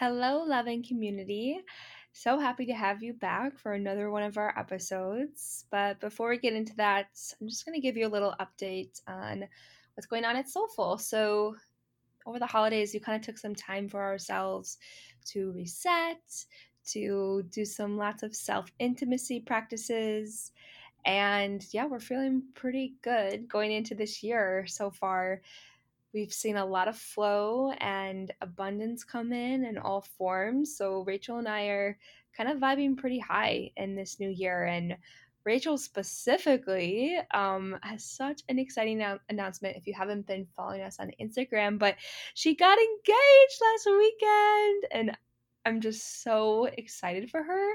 Hello, loving community. So happy to have you back for another one of our episodes. But before we get into that, I'm just going to give you a little update on what's going on at Soulful. So, over the holidays, we kind of took some time for ourselves to reset, to do some lots of self intimacy practices. And yeah, we're feeling pretty good going into this year so far. We've seen a lot of flow and abundance come in in all forms. So, Rachel and I are kind of vibing pretty high in this new year. And Rachel specifically um, has such an exciting announcement if you haven't been following us on Instagram, but she got engaged last weekend. And I'm just so excited for her.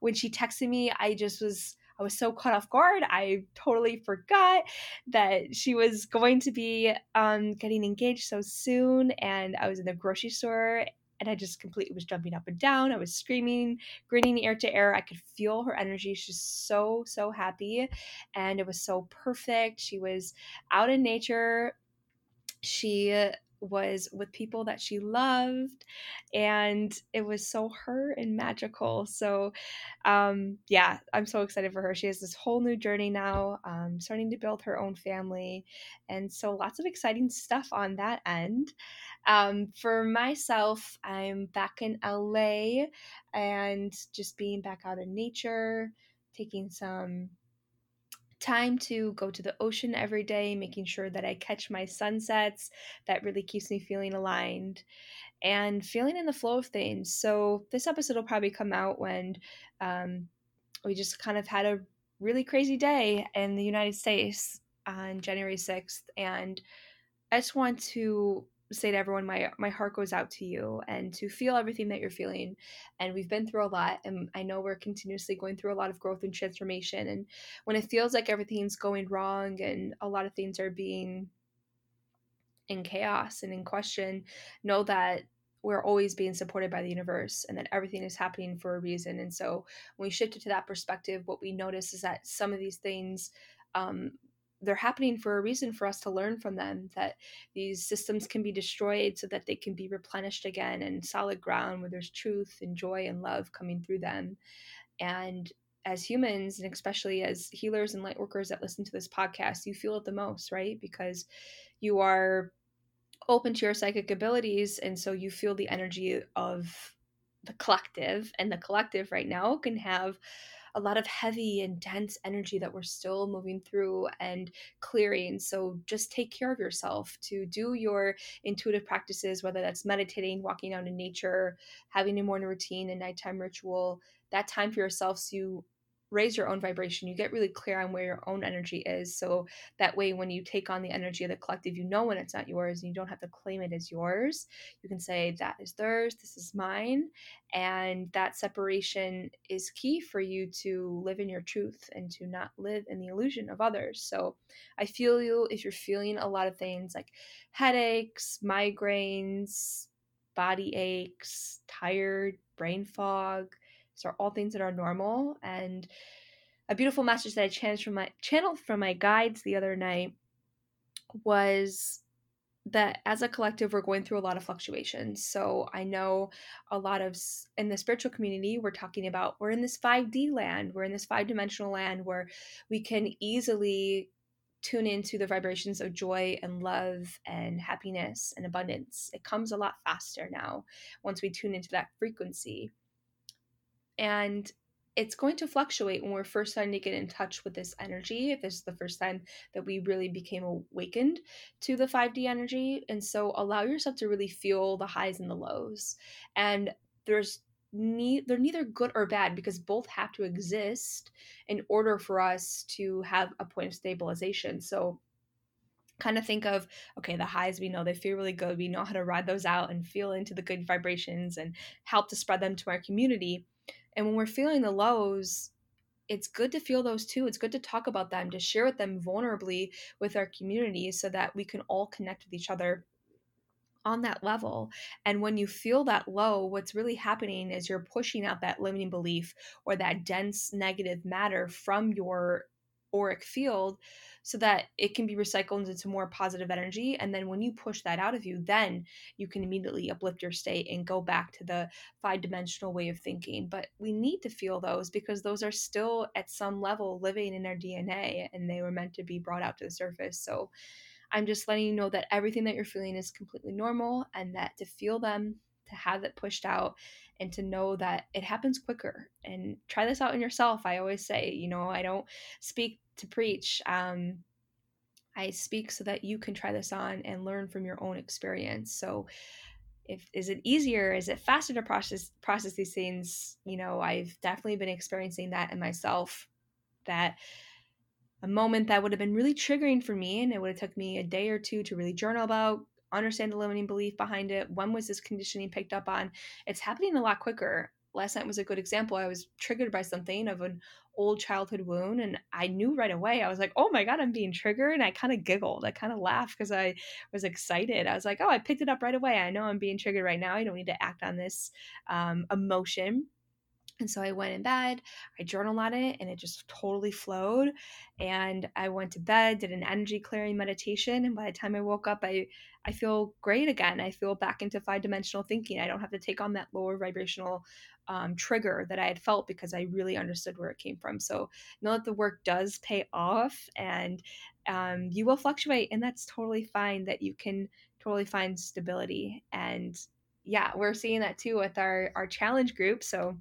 When she texted me, I just was I was so caught off guard. I totally forgot that she was going to be um, getting engaged so soon. And I was in the grocery store and I just completely was jumping up and down. I was screaming, grinning ear to ear. I could feel her energy. She's so, so happy. And it was so perfect. She was out in nature. She was with people that she loved and it was so her and magical. So um yeah i'm so excited for her. She has this whole new journey now um starting to build her own family and so lots of exciting stuff on that end. Um for myself i'm back in la and just being back out in nature taking some time to go to the ocean every day, making sure that I catch my sunsets. That really keeps me feeling aligned and feeling in the flow of things. So, this episode will probably come out when um, we just kind of had a really crazy day in the United States on January 6th. And I just want to say to everyone my my heart goes out to you and to feel everything that you're feeling and we've been through a lot and i know we're continuously going through a lot of growth and transformation and when it feels like everything's going wrong and a lot of things are being in chaos and in question know that we're always being supported by the universe and that everything is happening for a reason and so when we shifted to that perspective what we notice is that some of these things um, they're happening for a reason for us to learn from them that these systems can be destroyed so that they can be replenished again and solid ground where there's truth and joy and love coming through them. And as humans and especially as healers and light workers that listen to this podcast you feel it the most right? Because you are open to your psychic abilities and so you feel the energy of the collective and the collective right now can have a lot of heavy and dense energy that we're still moving through and clearing. So just take care of yourself to do your intuitive practices, whether that's meditating, walking out in nature, having a morning routine, a nighttime ritual, that time for yourself so you raise your own vibration. You get really clear on where your own energy is so that way when you take on the energy of the collective you know when it's not yours and you don't have to claim it as yours. You can say that is theirs this is mine and that separation is key for you to live in your truth and to not live in the illusion of others. So i feel you if you're feeling a lot of things like headaches migraines body aches tired brain fog these are all things that are normal. And a beautiful message that I channeled from my channeled from my guides the other night was that as a collective we're going through a lot of fluctuations so i know a lot of in the spiritual community we're talking about we're in this 5d land we're in this five dimensional land where we can easily tune into the vibrations of joy and love and happiness and abundance it comes a lot faster now once we tune into that frequency and it's going to fluctuate when we're first starting to get in touch with this energy. If this is the first time that we really became awakened to the 5D energy. And so allow yourself to really feel the highs and the lows. And there's ne- they're neither good or bad because both have to exist in order for us to have a point of stabilization. So kind of think of okay the highs we know they feel really good we know how to ride those out and feel into the good vibrations and help to spread them to our community and when we're feeling the lows, it's good to feel those too. It's good to talk about them, to share with them vulnerably with our community so that we can all connect with each other on that level. And when you feel that low, what's really happening is you're pushing out that limiting belief or that dense negative matter from your auric field so that it can be recycled into more positive energy and then when you push that out of you then you can immediately uplift your state and go back to the five dimensional way of thinking. But we need to feel those because those are still at some level living in our dna and they were meant to be brought out to the surface. So i'm just letting you know that everything that you're feeling is completely normal and that to feel them to have it pushed out and to know that it happens quicker. And try this out in yourself. I always say you know i don't speak to preach um, i speak so that you can try this on and learn from your own experience so if is it easier is it faster to process process these things you know i've definitely been experiencing that in myself that a moment that would have been really triggering for me and it would have took me a day or two to really journal about understand the limiting belief behind it. When was this conditioning picked up on? It's happening a lot quicker. Last night was a good example. I was triggered by something of an old childhood wound, and I knew right away. I was like, oh my God, I'm being triggered. And I kind of giggled. I kind of laughed because I was excited. I was like, oh, I picked it up right away. I know I'm being triggered right now. I don't need to act on this um, emotion. And so I went in bed, I journaled on it, and it just totally flowed. And I went to bed, did an energy clearing meditation, and by the time I woke up, I I feel great again. I feel back into five dimensional thinking. I don't have to take on that lower vibrational um, trigger that I had felt because I really understood where it came from. So know that the work does pay off, and um, you will fluctuate, and that's totally fine. That you can totally find stability and yeah, we're seeing that too with our our challenge group. So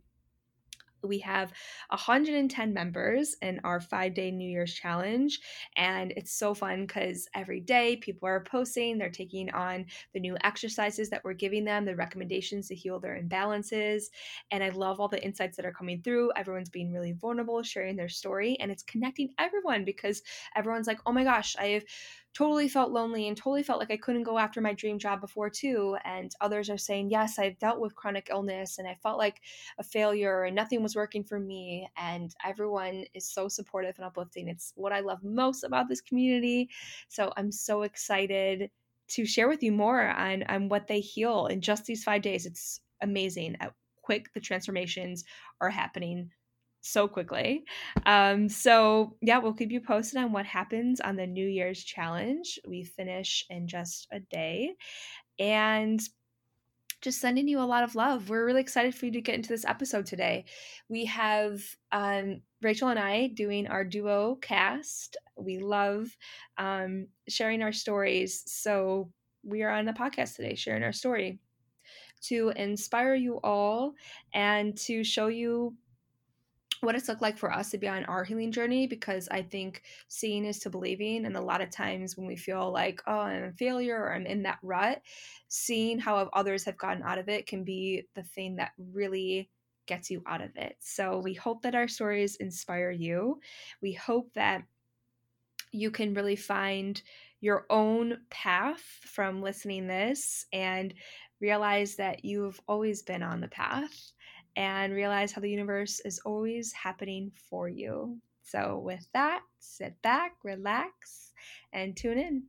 we have 110 members in our five day New Year's challenge. And it's so fun because every day people are posting, they're taking on the new exercises that we're giving them, the recommendations to heal their imbalances. And I love all the insights that are coming through. Everyone's being really vulnerable, sharing their story, and it's connecting everyone because everyone's like, oh my gosh, I have totally felt lonely and totally felt like I couldn't go after my dream job before too. And others are saying, yes, I've dealt with chronic illness and I felt like a failure and nothing was working for me. And everyone is so supportive and uplifting. It's what I love most about this community. So I'm so excited to share with you more on, on what they heal in just these five days. It's amazing how quick the transformations are happening so quickly. Um, so yeah, we'll keep you posted on what happens on the New Year's challenge. We finish in just a day. And just sending you a lot of love. We're really excited for you to get into this episode today. We have um, Rachel and I doing our duo cast. We love um, sharing our stories. So we are on the podcast today, sharing our story to inspire you all and to show you what it's looked like for us to be on our healing journey because I think seeing is to believing. And a lot of times when we feel like, oh, I'm a failure or I'm in that rut, seeing how others have gotten out of it can be the thing that really gets you out of it. So we hope that our stories inspire you. We hope that you can really find your own path from listening this and realize that you've always been on the path and realize how the universe is always happening for you. So, with that, sit back, relax, and tune in.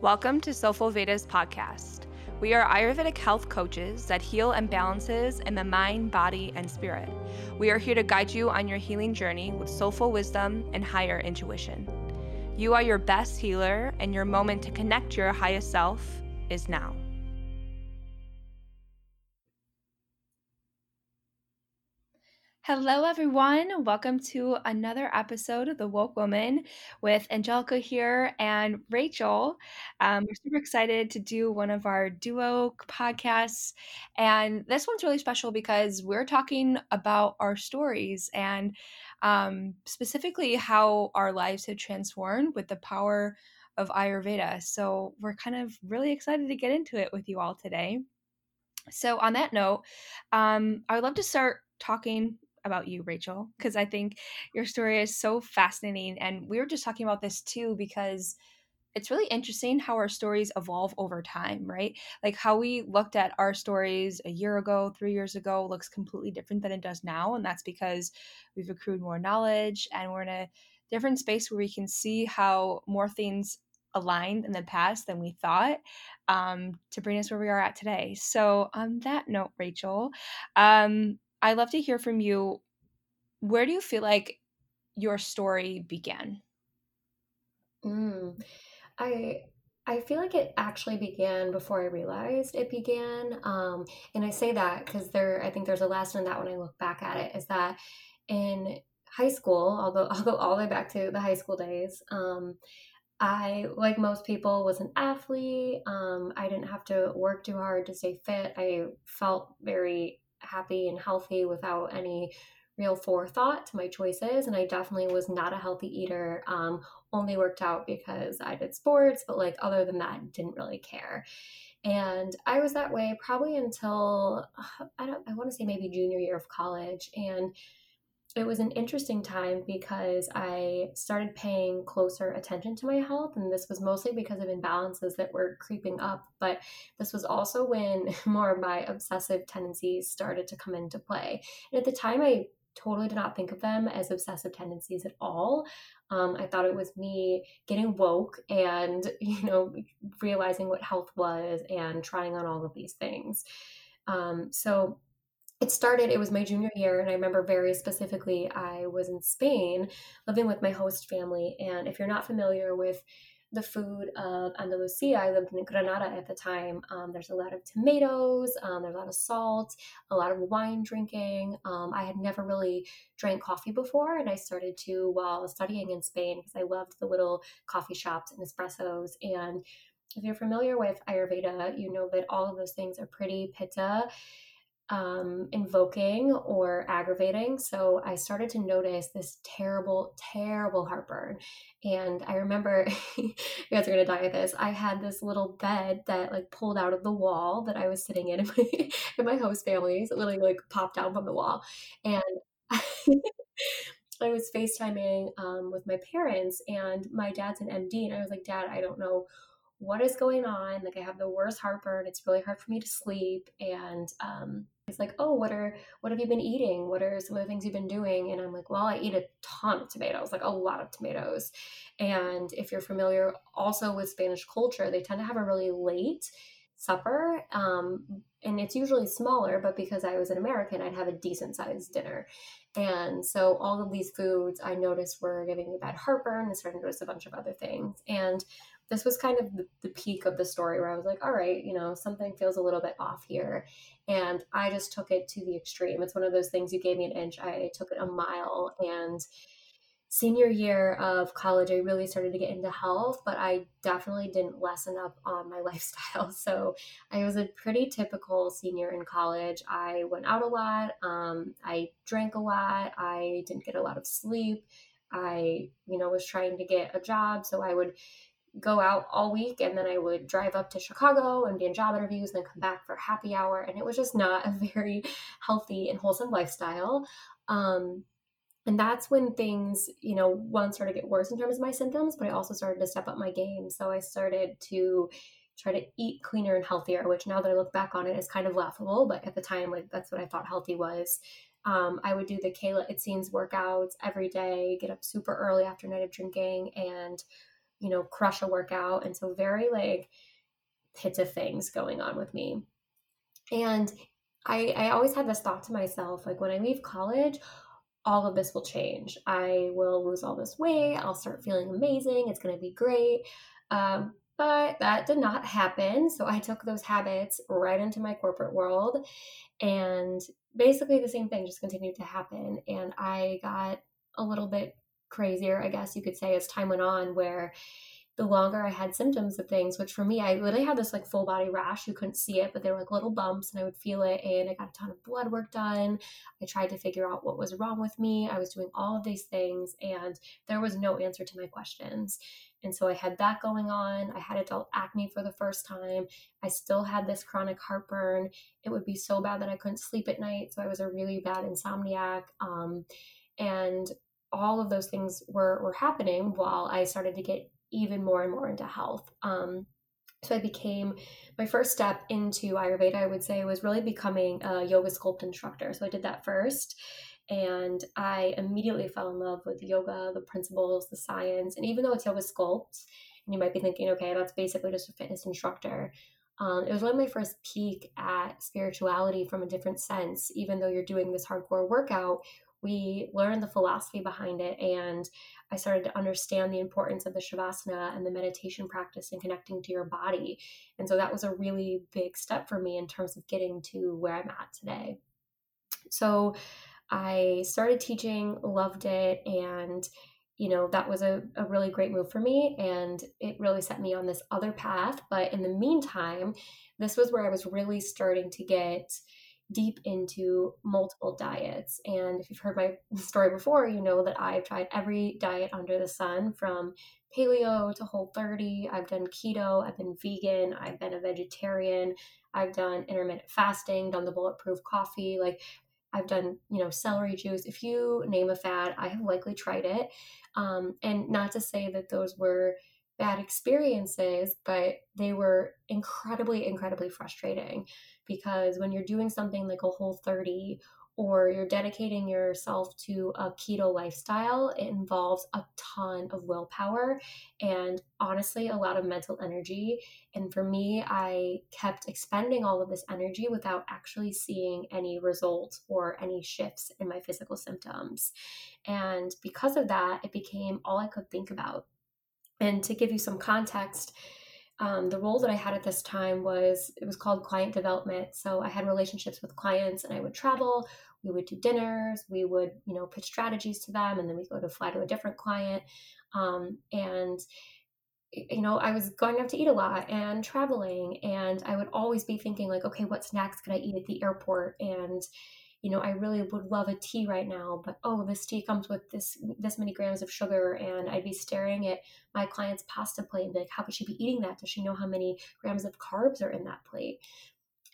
Welcome to Soulful Vedas podcast. We are Ayurvedic health coaches that heal imbalances in the mind, body, and spirit. We are here to guide you on your healing journey with soulful wisdom and higher intuition. You are your best healer, and your moment to connect your highest self is now. Hello, everyone. Welcome to another episode of The Woke Woman with Angelica here and Rachel. Um, we're super excited to do one of our duo podcasts. And this one's really special because we're talking about our stories and um, specifically how our lives have transformed with the power of Ayurveda. So we're kind of really excited to get into it with you all today. So, on that note, um, I would love to start talking about you, Rachel, because I think your story is so fascinating. And we were just talking about this too, because it's really interesting how our stories evolve over time, right? Like how we looked at our stories a year ago, three years ago, looks completely different than it does now. And that's because we've accrued more knowledge and we're in a different space where we can see how more things aligned in the past than we thought um, to bring us where we are at today. So, on that note, Rachel, um, I love to hear from you. where do you feel like your story began? Mm, I I feel like it actually began before I realized it began. Um, and I say that because there, I think there's a lesson in that when I look back at it is that in high school, I'll go, I'll go all the way back to the high school days. Um, I, like most people, was an athlete. Um, I didn't have to work too hard to stay fit. I felt very happy and healthy without any real forethought to my choices. And I definitely was not a healthy eater. Um, only worked out because I did sports, but like other than that, didn't really care. And I was that way probably until I don't I want to say maybe junior year of college. And it was an interesting time because I started paying closer attention to my health. And this was mostly because of imbalances that were creeping up. But this was also when more of my obsessive tendencies started to come into play. And at the time, I totally did not think of them as obsessive tendencies at all. Um, I thought it was me getting woke and, you know, realizing what health was and trying on all of these things. Um, so it started, it was my junior year, and I remember very specifically, I was in Spain living with my host family. And if you're not familiar with the food of Andalusia. I lived in Granada at the time. Um, there's a lot of tomatoes, um, there's a lot of salt, a lot of wine drinking. Um, I had never really drank coffee before, and I started to while studying in Spain because I loved the little coffee shops and espressos. And if you're familiar with Ayurveda, you know that all of those things are pretty pitta um, invoking or aggravating. So I started to notice this terrible, terrible heartburn. And I remember, you guys are gonna die at this. I had this little bed that like pulled out of the wall that I was sitting in in my, in my host family's. It literally like popped out from the wall. And I was FaceTiming um, with my parents, and my dad's an MD, and I was like, Dad, I don't know what is going on. Like, I have the worst heartburn. It's really hard for me to sleep. And um, He's like, "Oh, what are what have you been eating? What are some of the things you've been doing?" And I'm like, "Well, I eat a ton of tomatoes, like a lot of tomatoes." And if you're familiar also with Spanish culture, they tend to have a really late supper, um, and it's usually smaller. But because I was an American, I'd have a decent sized dinner. And so all of these foods I noticed were giving me bad heartburn and starting to notice a bunch of other things. And this was kind of the, peak of the story where I was like, all right, you know, something feels a little bit off here. And I just took it to the extreme. It's one of those things you gave me an inch, I took it a mile. And senior year of college, I really started to get into health, but I definitely didn't lessen up on my lifestyle. So I was a pretty typical senior in college. I went out a lot, um, I drank a lot, I didn't get a lot of sleep. I, you know, was trying to get a job. So I would go out all week and then I would drive up to Chicago and be in job interviews and then come back for happy hour. And it was just not a very healthy and wholesome lifestyle. Um, and that's when things, you know, one started to get worse in terms of my symptoms, but I also started to step up my game. So I started to try to eat cleaner and healthier, which now that I look back on it is kind of laughable. But at the time, like that's what I thought healthy was. Um, I would do the Kayla Itsines workouts every day, get up super early after night of drinking, and you know, crush a workout. And so very like pits of things going on with me. And I, I always had this thought to myself, like when I leave college, all of this will change. I will lose all this weight. I'll start feeling amazing. It's going to be great. Um, but that did not happen. So I took those habits right into my corporate world. And basically the same thing just continued to happen. And I got a little bit crazier, I guess you could say, as time went on, where the longer I had symptoms of things, which for me, I literally had this like full body rash. You couldn't see it, but they were like little bumps and I would feel it. And I got a ton of blood work done. I tried to figure out what was wrong with me. I was doing all of these things and there was no answer to my questions. And so I had that going on. I had adult acne for the first time. I still had this chronic heartburn. It would be so bad that I couldn't sleep at night. So I was a really bad insomniac. Um, and all of those things were were happening while I started to get even more and more into health. Um, so I became my first step into Ayurveda. I would say was really becoming a yoga sculpt instructor. So I did that first, and I immediately fell in love with yoga, the principles, the science, and even though it's yoga sculpt, and you might be thinking, okay, that's basically just a fitness instructor. Um, it was really my first peek at spirituality from a different sense. Even though you're doing this hardcore workout, we learned the philosophy behind it and I started to understand the importance of the Shavasana and the meditation practice and connecting to your body. And so that was a really big step for me in terms of getting to where I'm at today. So I started teaching, loved it, and you know, that was a, a really great move for me. And it really set me on this other path. But in the meantime, this was where I was really starting to get deep into multiple diets. And if you've heard my story before, you know that I've tried every diet under the sun from paleo to whole 30. I've done keto, I've been vegan, I've been a vegetarian, I've done intermittent fasting, done the bulletproof coffee. Like I've done, you know, celery juice. If you name a fad, I have likely tried it. Um, and not to say that those were bad experiences, but they were incredibly, incredibly frustrating because when you're doing something like a whole 30 or you're dedicating yourself to a keto lifestyle, it involves a ton of willpower and honestly a lot of mental energy. And for me, I kept expending all of this energy without actually seeing any results or any shifts in my physical symptoms. And because of that, it became all I could think about. And to give you some context, um, the role that I had at this time was it was called client development. So I had relationships with clients and I would travel. We would do dinners. We would, you know, pitch strategies to them, and then we go to fly to a different client. Um, and you know, I was going out to eat a lot and traveling, and I would always be thinking like, okay, what's next? Could I eat at the airport? And you know, I really would love a tea right now, but oh, this tea comes with this this many grams of sugar, and I'd be staring at my client's pasta plate and be like, how could she be eating that? Does she know how many grams of carbs are in that plate?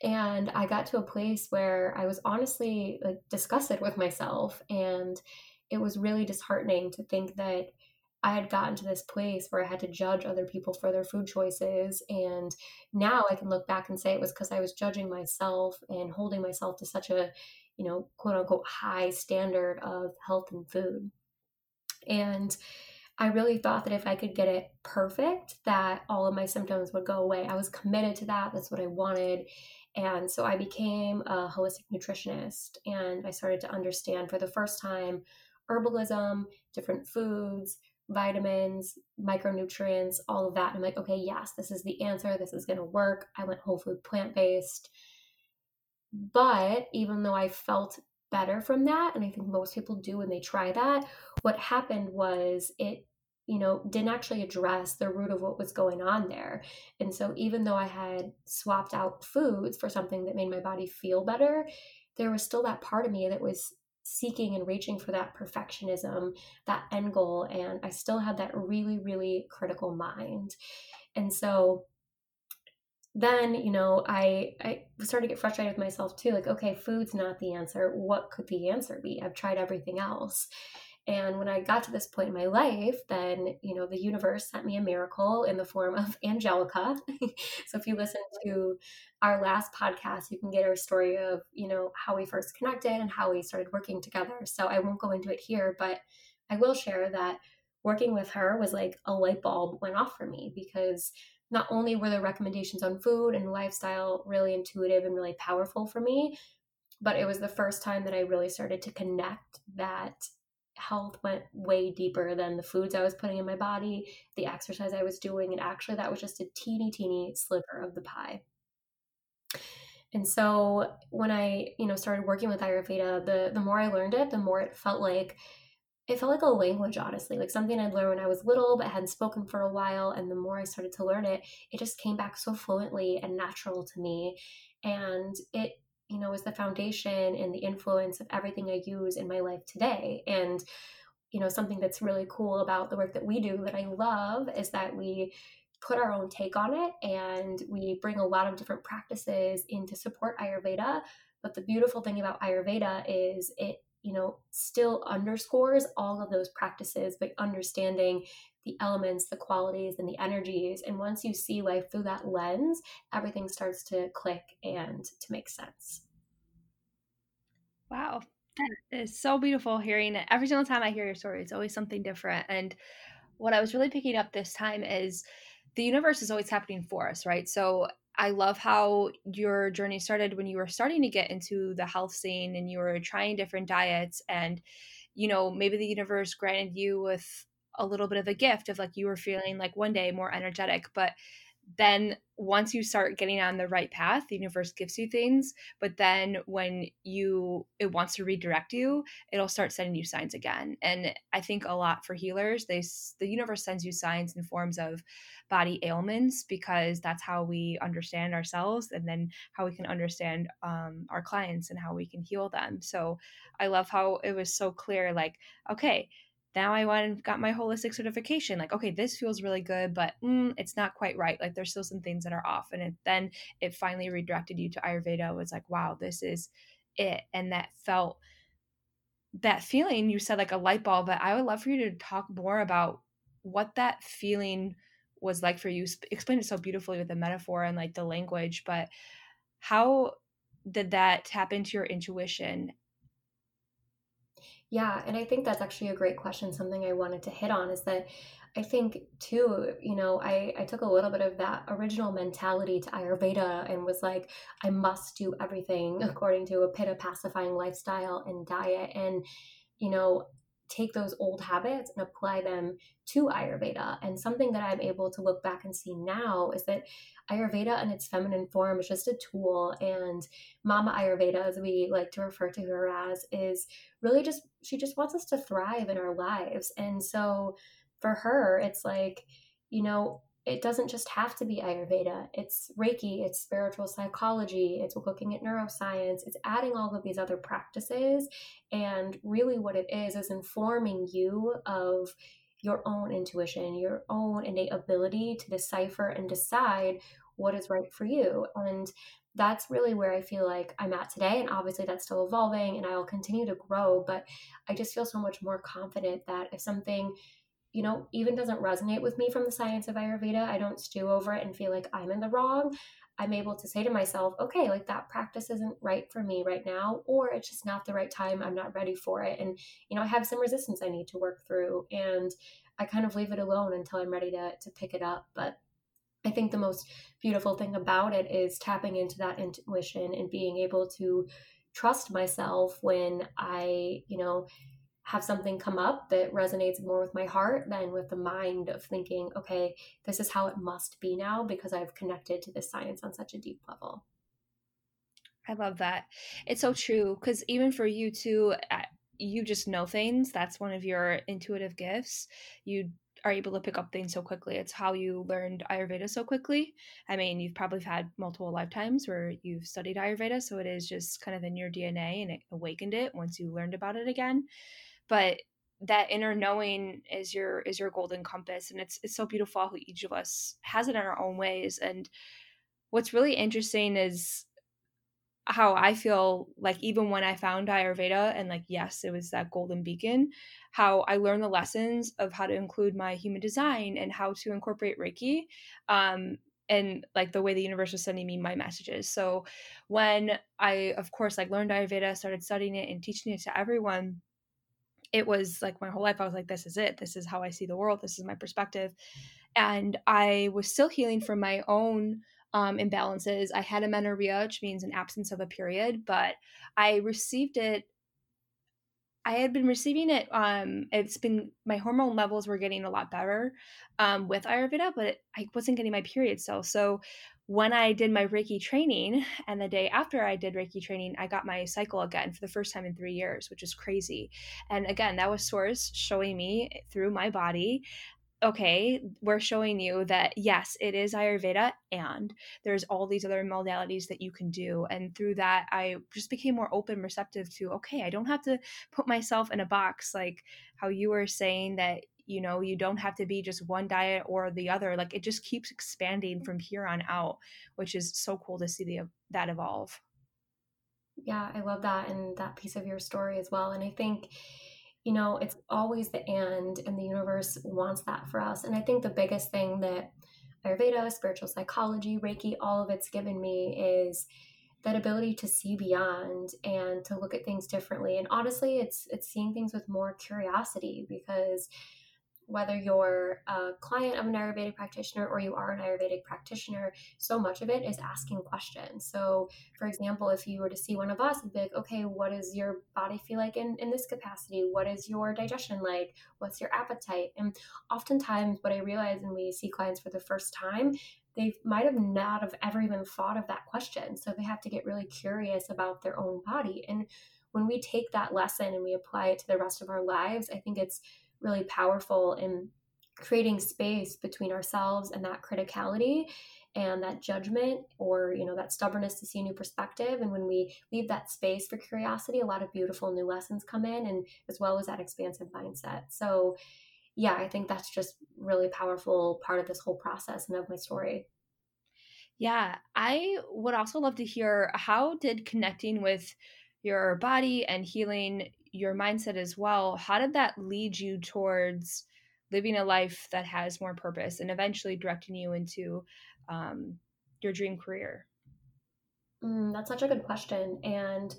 And I got to a place where I was honestly like disgusted with myself, and it was really disheartening to think that I had gotten to this place where I had to judge other people for their food choices. And now I can look back and say it was because I was judging myself and holding myself to such a you know, quote unquote high standard of health and food. And I really thought that if I could get it perfect, that all of my symptoms would go away. I was committed to that. That's what I wanted. And so I became a holistic nutritionist and I started to understand for the first time herbalism, different foods, vitamins, micronutrients, all of that. And I'm like, okay, yes, this is the answer. This is going to work. I went whole food plant based. But even though I felt better from that, and I think most people do when they try that, what happened was it you know, didn't actually address the root of what was going on there. And so, even though I had swapped out foods for something that made my body feel better, there was still that part of me that was seeking and reaching for that perfectionism, that end goal. And I still had that really, really critical mind. And so, then you know i i started to get frustrated with myself too like okay food's not the answer. What could the answer be? I've tried everything else. And when i got to this point in my life then you know the universe sent me a miracle in the form of angelica. So if you listen to our last podcast you can get our story of you know how we first connected and how we started working together. So i won't go into it here but i will share that working with her was like a light bulb went off for me because not only were the recommendations on food and lifestyle really intuitive and really powerful for me, but it was the first time that I really started to connect that health went way deeper than the foods I was putting in my body, the exercise I was doing, and actually that was just a teeny, teeny sliver of the pie. And so when I, you know, started working with Ayurveda, the the more I learned it, the more it felt like it felt like a language, honestly, like something I'd learned when I was little but hadn't spoken for a while. And the more I started to learn it, it just came back so fluently and natural to me. And it, you know, is the foundation and the influence of everything I use in my life today. And, you know, something that's really cool about the work that we do that I love is that we put our own take on it and we bring a lot of different practices in to support Ayurveda. But the beautiful thing about Ayurveda is it you know, still underscores all of those practices but understanding the elements, the qualities, and the energies. And once you see life through that lens, everything starts to click and to make sense. Wow. That is so beautiful hearing it. Every single time I hear your story, it's always something different. And what I was really picking up this time is the universe is always happening for us, right? So I love how your journey started when you were starting to get into the health scene and you were trying different diets and you know maybe the universe granted you with a little bit of a gift of like you were feeling like one day more energetic but then once you start getting on the right path the universe gives you things but then when you it wants to redirect you it'll start sending you signs again. And i think a lot for healers they the universe sends you signs in forms of body ailments because that's how we understand ourselves and then how we can understand um, our clients and how we can heal them. So i love how it was so clear like okay now I went and got my holistic certification. Like, okay, this feels really good, but mm, it's not quite right. Like, there's still some things that are off. And it, then it finally redirected you to Ayurveda. It was like, wow, this is it. And that felt that feeling. You said like a light bulb, but I would love for you to talk more about what that feeling was like for you. Explain it so beautifully with the metaphor and like the language, but how did that tap into your intuition yeah, and I think that's actually a great question. Something I wanted to hit on is that I think too, you know, I, I took a little bit of that original mentality to Ayurveda and was like, I must do everything according to a pitta pacifying lifestyle and diet. And, you know, take those old habits and apply them to Ayurveda. And something that I'm able to look back and see now is that Ayurveda in its feminine form is just a tool. And Mama Ayurveda, as we like to refer to her as, is really just, she just wants us to thrive in our lives. And so for her, it's like, you know, it doesn't just have to be Ayurveda. It's Reiki, it's spiritual psychology, it's looking at neuroscience, it's adding all of these other practices. And really, what it is, is informing you of your own intuition, your own innate ability to decipher and decide what is right for you. And that's really where I feel like I'm at today. And obviously, that's still evolving and I will continue to grow. But I just feel so much more confident that if something, you know, even doesn't resonate with me from the science of Ayurveda, I don't stew over it and feel like I'm in the wrong. I'm able to say to myself, okay, like that practice isn't right for me right now, or it's just not the right time. I'm not ready for it. And, you know, I have some resistance I need to work through. And I kind of leave it alone until I'm ready to, to pick it up. But I think the most beautiful thing about it is tapping into that intuition and being able to trust myself when I, you know, have something come up that resonates more with my heart than with the mind of thinking, okay, this is how it must be now because I've connected to this science on such a deep level. I love that. It's so true because even for you too, you just know things. That's one of your intuitive gifts. You are able to pick up things so quickly. It's how you learned Ayurveda so quickly. I mean, you've probably had multiple lifetimes where you've studied Ayurveda, so it is just kind of in your DNA and it awakened it once you learned about it again but that inner knowing is your is your golden compass and it's it's so beautiful how each of us has it in our own ways and what's really interesting is how I feel like even when I found Ayurveda and like yes it was that golden beacon how I learned the lessons of how to include my human design and how to incorporate Reiki um and like the way the universe was sending me my messages. So when I of course like learned Ayurveda started studying it and teaching it to everyone it was like my whole life i was like this is it. This is how i see the world. This is my perspective. And i was still healing from my own um, imbalances. I had amenorrhea which means an absence of a period but i received it I had been receiving it. Um, it's been my hormone levels were getting a lot better um, with Ayurveda, but I wasn't getting my period still. So when I did my Reiki training, and the day after I did Reiki training, I got my cycle again for the first time in three years, which is crazy. And again, that was Source showing me through my body okay, we're showing you that yes, it is Ayurveda and there's all these other modalities that you can do. And through that, I just became more open, receptive to, okay, I don't have to put myself in a box like how you were saying that you know you don't have to be just one diet or the other like it just keeps expanding from here on out which is so cool to see the that evolve yeah i love that and that piece of your story as well and i think you know it's always the and and the universe wants that for us. And i think the biggest thing that ayurveda spiritual psychology reiki all of it's given me is that ability to see beyond and to look at things differently. And honestly it's it's seeing things with more curiosity because whether you're a client of an Ayurvedic practitioner or you are an Ayurvedic practitioner, so much of it is asking questions. So, for example, if you were to see one of us, it'd be like, okay, what does your body feel like in, in this capacity? What is your digestion like? What's your appetite? And oftentimes, what I realize when we see clients for the first time, they might have not have ever even thought of that question. So they have to get really curious about their own body. And when we take that lesson and we apply it to the rest of our lives, I think it's really powerful in creating space between ourselves and that criticality and that judgment or you know that stubbornness to see a new perspective. And when we leave that space for curiosity a lot of beautiful new lessons come in and as well as that expansive mindset. So yeah i think that's just really powerful part of this whole process and of my story. Yeah i would also love to hear how did connecting with your body and healing your mindset as well, how did that lead you towards living a life that has more purpose and eventually directing you into um, your dream career? Mm, that's such a good question. And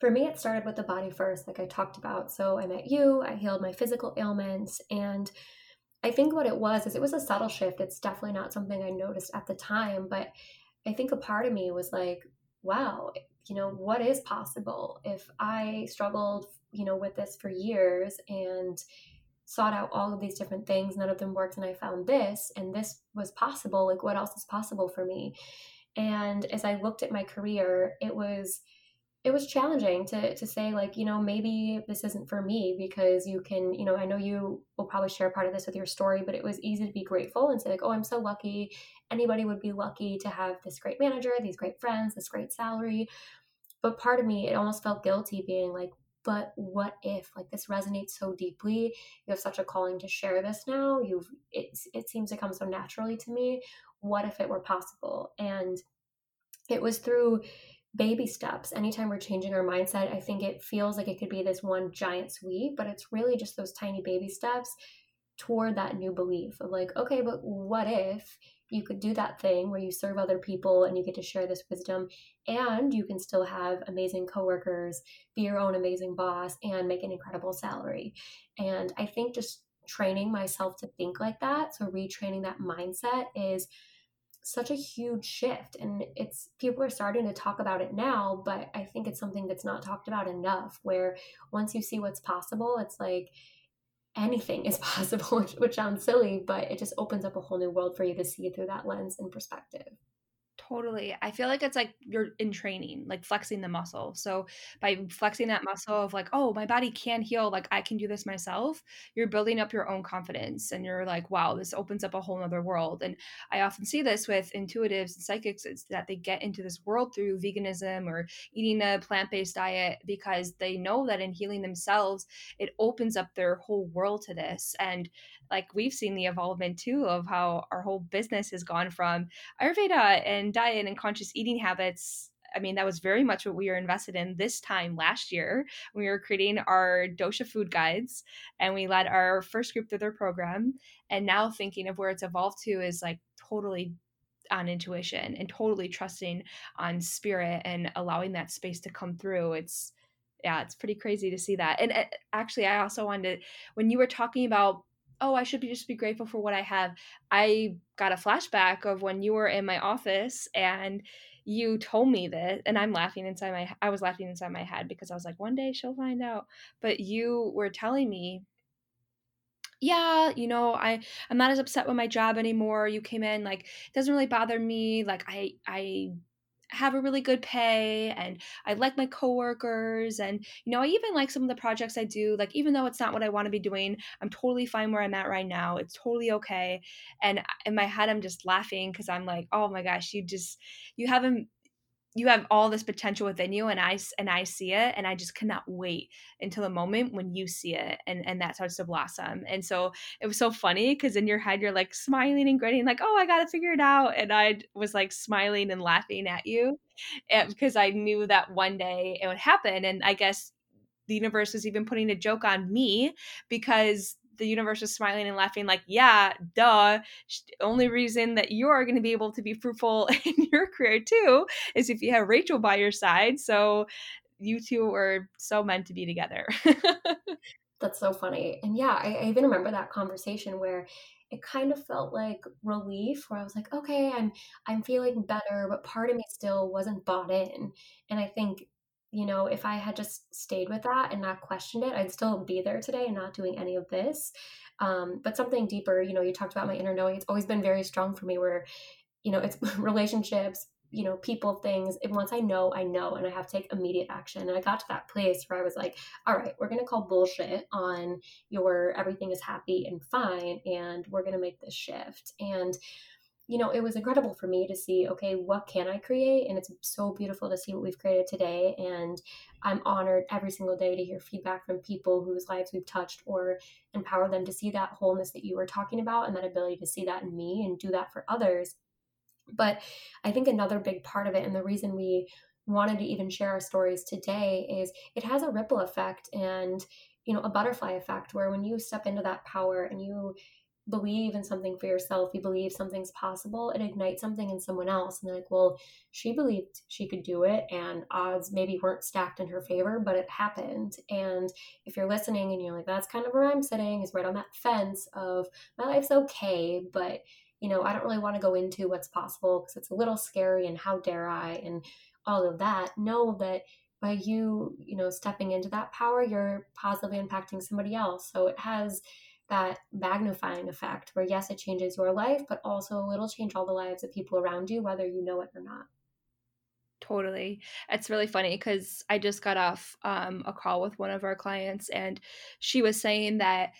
for me, it started with the body first, like I talked about. So I met you, I healed my physical ailments. And I think what it was is it was a subtle shift. It's definitely not something I noticed at the time, but I think a part of me was like, wow, you know, what is possible if I struggled you know, with this for years and sought out all of these different things. None of them worked. And I found this, and this was possible. Like, what else is possible for me? And as I looked at my career, it was it was challenging to to say like you know maybe this isn't for me because you can you know I know you will probably share part of this with your story but it was easy to be grateful and say like oh I'm so lucky anybody would be lucky to have this great manager these great friends this great salary but part of me it almost felt guilty being like but what if like this resonates so deeply? You have such a calling to share this now. You've it, it seems to come so naturally to me. What if it were possible? And it was through baby steps. Anytime we're changing our mindset i think it feels like it could be this one giant sweep but it's really just those tiny baby steps toward that new belief of like okay but what if you could do that thing where you serve other people and you get to share this wisdom and you can still have amazing coworkers be your own amazing boss and make an incredible salary. And i think just training myself to think like that so retraining that mindset is such a huge shift and it's people are starting to talk about it now but i think it's something that's not talked about enough where once you see what's possible it's like anything is possible, which, sounds silly, but it just opens up a whole new world for you to see through that lens and perspective. Totally. I feel like it's like you're in training, like flexing the muscle. So by flexing that muscle of like, oh, my body can heal, like I can do this myself, you're building up your own confidence and you're like, wow, this opens up a whole other world. And I often see this with intuitives and psychics is that they get into this world through veganism or eating a plant-based diet because they know that in healing themselves, it opens up their whole world to this. And like we've seen the evolvement too of how our whole business has gone from Ayurveda and diet and conscious eating habits I mean, that was very much what we were invested in this time last year. We were creating our dosha food guides and we led our first group through their program. And now thinking of where it's evolved to is like totally on intuition and totally trusting on spirit and allowing that space to come through. It's, yeah, it's pretty crazy to see that. And uh, actually, I also wanted, to, when you were talking about oh, I should be just be grateful for what I have. I got a flashback of when you were in my office and you told me this and I'm laughing inside my I was laughing inside my head because I was like one day she'll find out. But you were telling me yeah, you know, I I'm not as upset with my job anymore. You came in like it doesn't really bother me. Like I I have a really good pay and I like my coworkers and you know I even like some of the projects I do like even though it's not what I want to be doing I'm totally fine where I'm at right now it's totally okay and uh, in my head I'm just laughing cuz I'm like oh my gosh you just you haven't you have all this potential within you and i and i see it and i just cannot wait until the moment when you see it and and that starts to blossom and so it was so funny because in your head you're like smiling and grinning like oh i gotta figure it out and i was like smiling and laughing at you because i knew that one day it would happen and i guess the universe was even putting a joke on me because the universe was smiling and laughing like yeah duh only reason that you're going to be able to be fruitful in your career too is if you have rachel by your side so you two were so meant to be together That's so funny. And yeah, I, I even remember that conversation where it kind of felt like relief where I was like, okay, I'm I'm feeling better, but part of me still wasn't bought in. And I think, you know, if I had just stayed with that and not questioned it, I'd still be there today and not doing any of this. Um, but something deeper, you know, you talked about my inner knowing. It's always been very strong for me where, you know, it's relationships, you know, people, things. And once I know, I know, and I have to take immediate action. And I got to that place where I was like, all right, we're going to call bullshit on your everything is happy and fine, and we're going to make this shift. And, you know, it was incredible for me to see, okay, what can I create? And it's so beautiful to see what we've created today. And I'm honored every single day to hear feedback from people whose lives we've touched or empower them to see that wholeness that you were talking about and that ability to see that in me and do that for others but I think another big part of it, and the reason we wanted to even share our stories today, is it has a ripple effect and you know a butterfly effect where when you step into that power and you believe in something for yourself, you believe something's possible, it ignites something in someone else. And they're like, well, she believed she could do it, and odds maybe weren't stacked in her favor, but it happened. And if you're listening and you're like, that's kind of where I'm sitting, is right on that fence of my life's okay, but you know, I don't really want to go into what's possible because it's a little scary and how dare I and all of that. Know that by you, you know, stepping into that power, you're positively impacting somebody else. So it has that magnifying effect where, yes, it changes your life, but also it'll change all the lives of people around you, whether you know it or not. Totally. It's really funny because I just got off um, a call with one of our clients, and she was saying that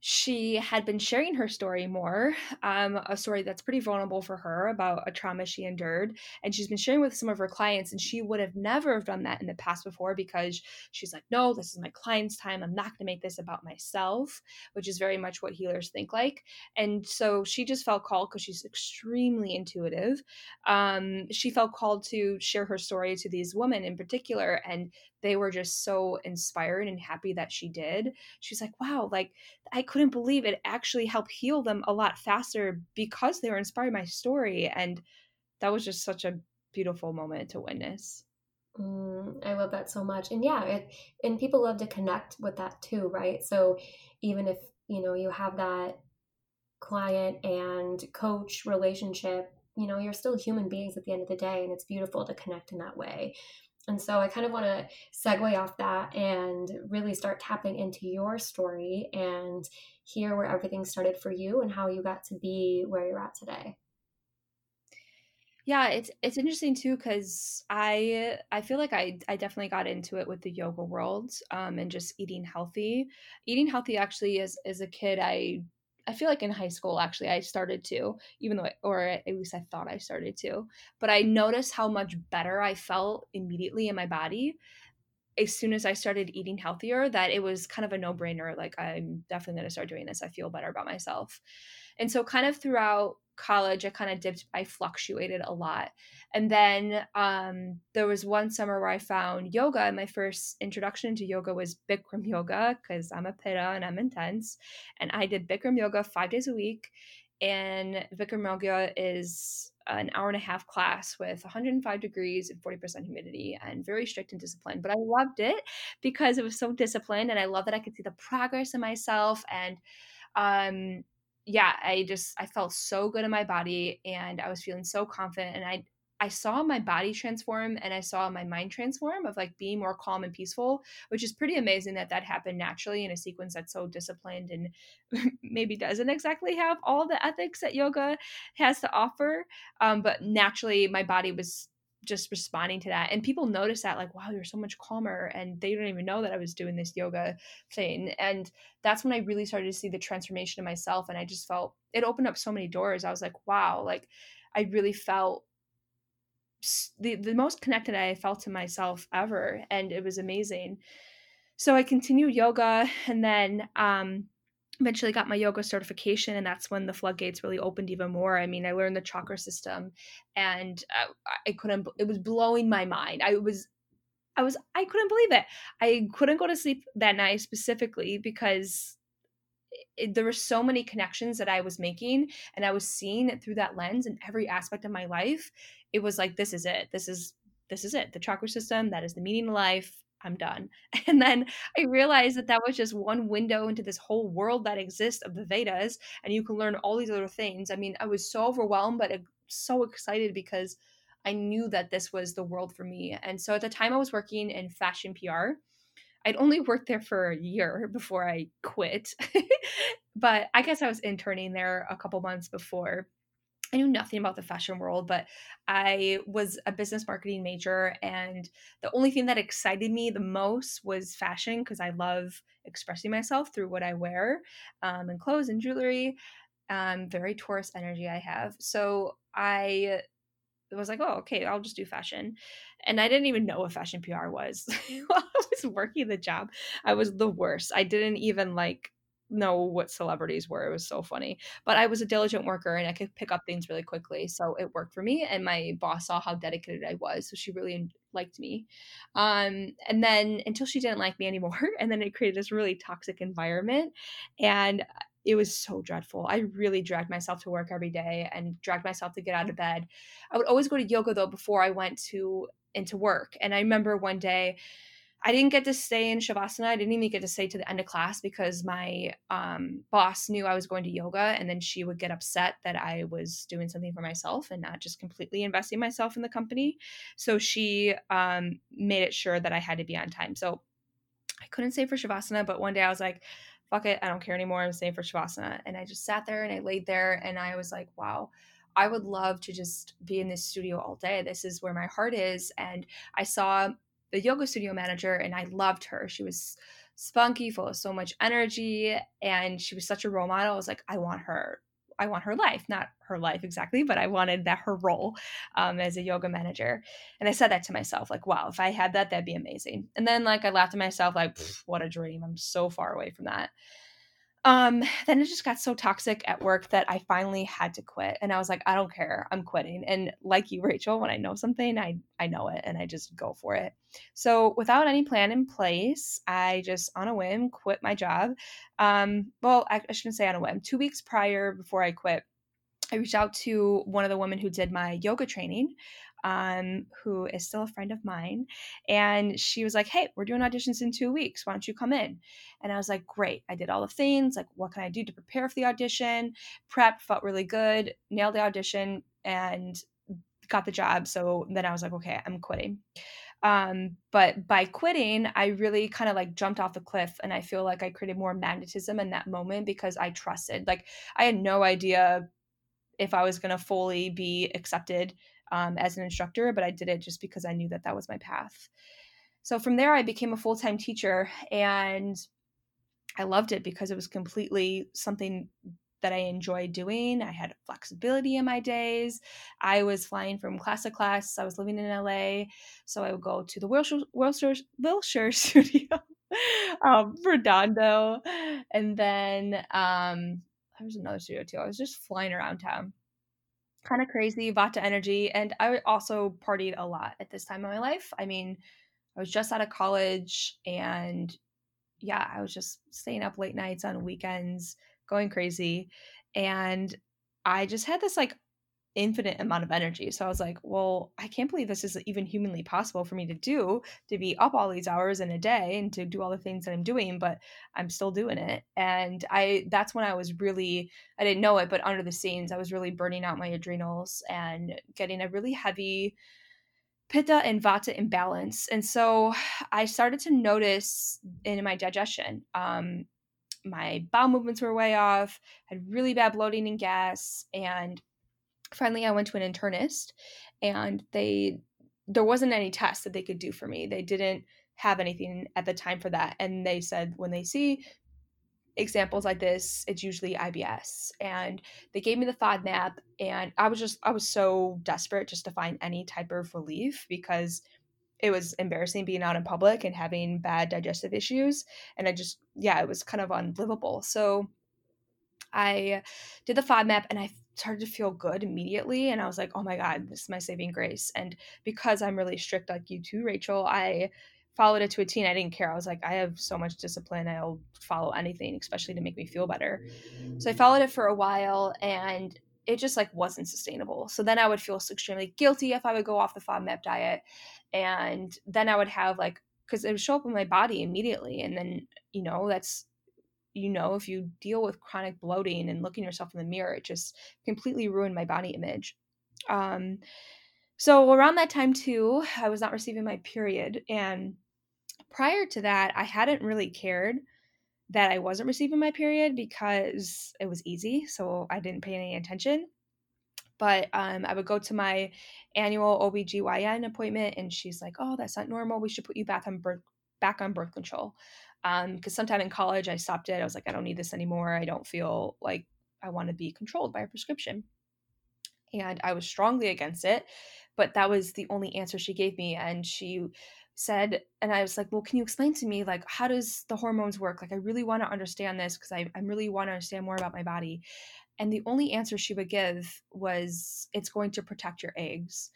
she had been sharing her story more, um, a story that's pretty vulnerable for her about a trauma she endured. And she's been sharing with some of her clients, and she would have never have done that in the past before because she's like, no, this is my client's time. I'm not going to make this about myself, which is very much what healers think like. And so she just felt called because she's extremely intuitive. Um, she felt called to share her story to these women in particular. And they were just so inspired and happy that she did. She's like, wow, like I couldn't believe it actually helped heal them a lot faster because they were inspired by my story. And that was just such a beautiful moment to witness. Mm, I love that so much. And yeah, it, and people love to connect with that too, right? So even if, you know, you have that client and coach relationship, you know, you're still human beings at the end of the day, and it's beautiful to connect in that way. And so I kind of want to segue off that and really start tapping into your story and hear where everything started for you and how you got to be where you're at today. Yeah, it's it's interesting too because I I feel like I I definitely got into it with the yoga world um, and just eating healthy. Eating healthy actually as as a kid I I feel like in high school actually I started to, even though, I, or at least I thought I started to, but I noticed how much better I felt immediately in my body as soon as I started eating healthier. That it was kind of a no brainer. Like I'm definitely going to start doing this. I feel better about myself, and so kind of throughout college i kind of dipped i fluctuated a lot. And then um, there was one summer where i found yoga and my first introduction to yoga was bikram yoga because i'm a pitta and i'm intense. And i did bikram yoga five days a week and bikram yoga is an hour and a half class with 105 degrees and 40% humidity and very strict and disciplined. But i loved it because it was so disciplined and i love that i could see the progress in myself and um yeah, I just I felt so good in my body and I was feeling so confident and I I saw my body transform and I saw my mind transform of like being more calm and peaceful, which is pretty amazing that that happened naturally in a sequence that's so disciplined and maybe doesn't exactly have all the ethics that yoga has to offer. Um, but naturally, my body was just responding to that and people notice that like wow you're so much calmer and they don't even know that i was doing this yoga thing and that's when i really started to see the transformation in myself and i just felt it opened up so many doors. I was like wow like i really felt the, the most connected i felt to myself ever and it was amazing. So i continued yoga and then um eventually got my yoga certification and that's when the floodgates really opened even more. I mean i learned the chakra system and uh, i couldn't it was blowing my mind. I was i was i couldn't believe it. I couldn't go to sleep that night specifically because it, there were so many connections that i was making and i was seeing it through that lens in every aspect of my life. It was like this is it. This is this is it. The chakra system that is the meaning of life I'm done. And then I mm. realized that that was just one window into this whole world that exists of the Vedas, and you can learn all these other things. I mean, I was so overwhelmed, but so excited because I knew that this was the world for me. And so at the time I was working in fashion PR, I'd only worked there for a year before I quit. but I guess I was interning there a couple months before. I knew nothing about the fashion world, but I was a business marketing major. And the only thing that excited me the most was fashion because I love expressing myself through what I wear um, and clothes and jewelry. Um, very Taurus energy I have. So I was like, oh, okay, I'll just do fashion. And I didn't even know what fashion PR was. While I was working the job, I was the worst. I didn't even like know what celebrities were. It was so funny. But I was a diligent worker and I could pick up things really quickly. So it worked for me. And my boss saw how dedicated I was. So she really liked me. Um, and then until she didn't like me anymore. And then it created this really toxic environment. And it was so dreadful. I really dragged myself to work every day and dragged myself to get out of bed. I would always go to yoga though before I went to into work. And I remember one day I didn't get to stay in Shavasana. I didn't even get to stay to the end of class because my um, boss knew I was going to yoga, and then she would get upset that I was doing something for myself and not just completely investing myself in the company. So she um, made it sure that I had to be on time. So I couldn't stay for Shavasana, but one day I was like, fuck it, I don't care anymore. I'm staying for Shavasana. And I just sat there and I laid there and I was like, wow, I would love to just be in this studio all day. This is where my heart is. And I saw the yoga studio manager and I loved her. She was spunky, full of so much energy, and she was such a role model. I was like, I want her I want her life, not her life exactly, but I wanted that her role um, as a yoga manager. And I said that to myself, like, wow, if I had that, that'd be amazing. And then like I laughed at myself, like, what a dream. I'm so far away from that um then it just got so toxic at work that i finally had to quit and i was like i don't care i'm quitting and like you rachel when i know something i i know it and i just go for it. So without any plan in place i just on a whim quit my job. Um well i, I shouldn't say on a whim two weeks prior before i quit I reached out to one of the women who did my yoga training um, who is still a friend of mine. And she was like, Hey, we're doing auditions in two weeks. Why don't you come in? And I was like, Great. I did all the things. Like, what can I do to prepare for the audition? Prep felt really good, nailed the audition, and got the job. So then I was like, Okay, I'm quitting. Um, but by quitting, I really kind of like jumped off the cliff and I feel like I created more magnetism in that moment because I trusted. Like, I had no idea if I was going to fully be accepted um, as an instructor, but I did it just because I knew that that was my path. So from there, I became a full time teacher and I loved it because it was completely something that I enjoyed doing. I had flexibility in my days. I was flying from class to class. I was living in LA. So I would go to the Wilshire, Wilshire, Wilshire studio, um, Redondo. And then um, there was another studio too. I was just flying around town kind of crazy, Vata energy. And I also partied a lot at this time of my life. I mean, I was just out of college and yeah, I was just staying up late nights on weekends, going crazy. And I just had this like infinite amount of energy. So I was like, well, I can't believe this is even humanly possible for me to do to be up all these hours in a day and to do all the things that I'm doing, but I'm still doing it. And I that's when I was really I didn't know it, but under the scenes, I was really burning out my adrenals and getting a really heavy pitta and vata imbalance. And so I started to notice in my digestion um my bowel movements were way off, had really bad bloating and gas, and finally I went to an internist and they there wasn't any tests that they could do for me. They didn't have anything at the time for that. And they said when they see examples like this, it's usually IBS. And they gave me the FODMAP and I was just I was so desperate just to find any type of relief because it was embarrassing being out in public and having bad digestive issues. And I just yeah, it was kind of unlivable. So I did the FODMAP and I started to feel good immediately and i was like oh my god this is my saving grace and because i'm really strict like you too rachel i followed it to a teen I didn't care. I was like, I have so much discipline. I'll follow anything, especially to make me feel better. So I followed it for a while and it just like wasn't sustainable. So then I would feel extremely guilty if I would go off the FODMAP diet. And then I would have like because it would show up in my body immediately. And then, you know, that's, you know, if you deal with chronic bloating and looking yourself in the mirror, it just completely ruined my body image. Um, so around that time too, I was not receiving my period. And prior to that, I hadn't really cared that I wasn't receiving my period because it was easy. So I didn't pay any attention. But um, I would go to my annual OBGYN appointment and she's like, oh, that's not normal. We should put you back on birth, back on birth control. Because um, sometime in college, I stopped it. I was like, I don't need this anymore. I don't feel like I want to be controlled by a prescription. And I was strongly against it. But that was the only answer she gave me. And she said and i was like well can you explain to me like how does the hormones work like i really want to understand this because I, I really want to understand more about my body and the only answer she would give was it's going to protect your eggs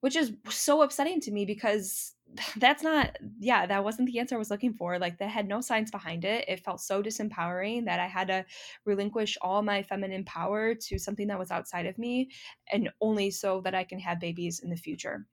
which is so upsetting to me because that's not yeah that wasn't the answer i was looking for like that had no science behind it it felt so disempowering that i had to relinquish all my feminine power to something that was outside of me and only so that i can have babies in the future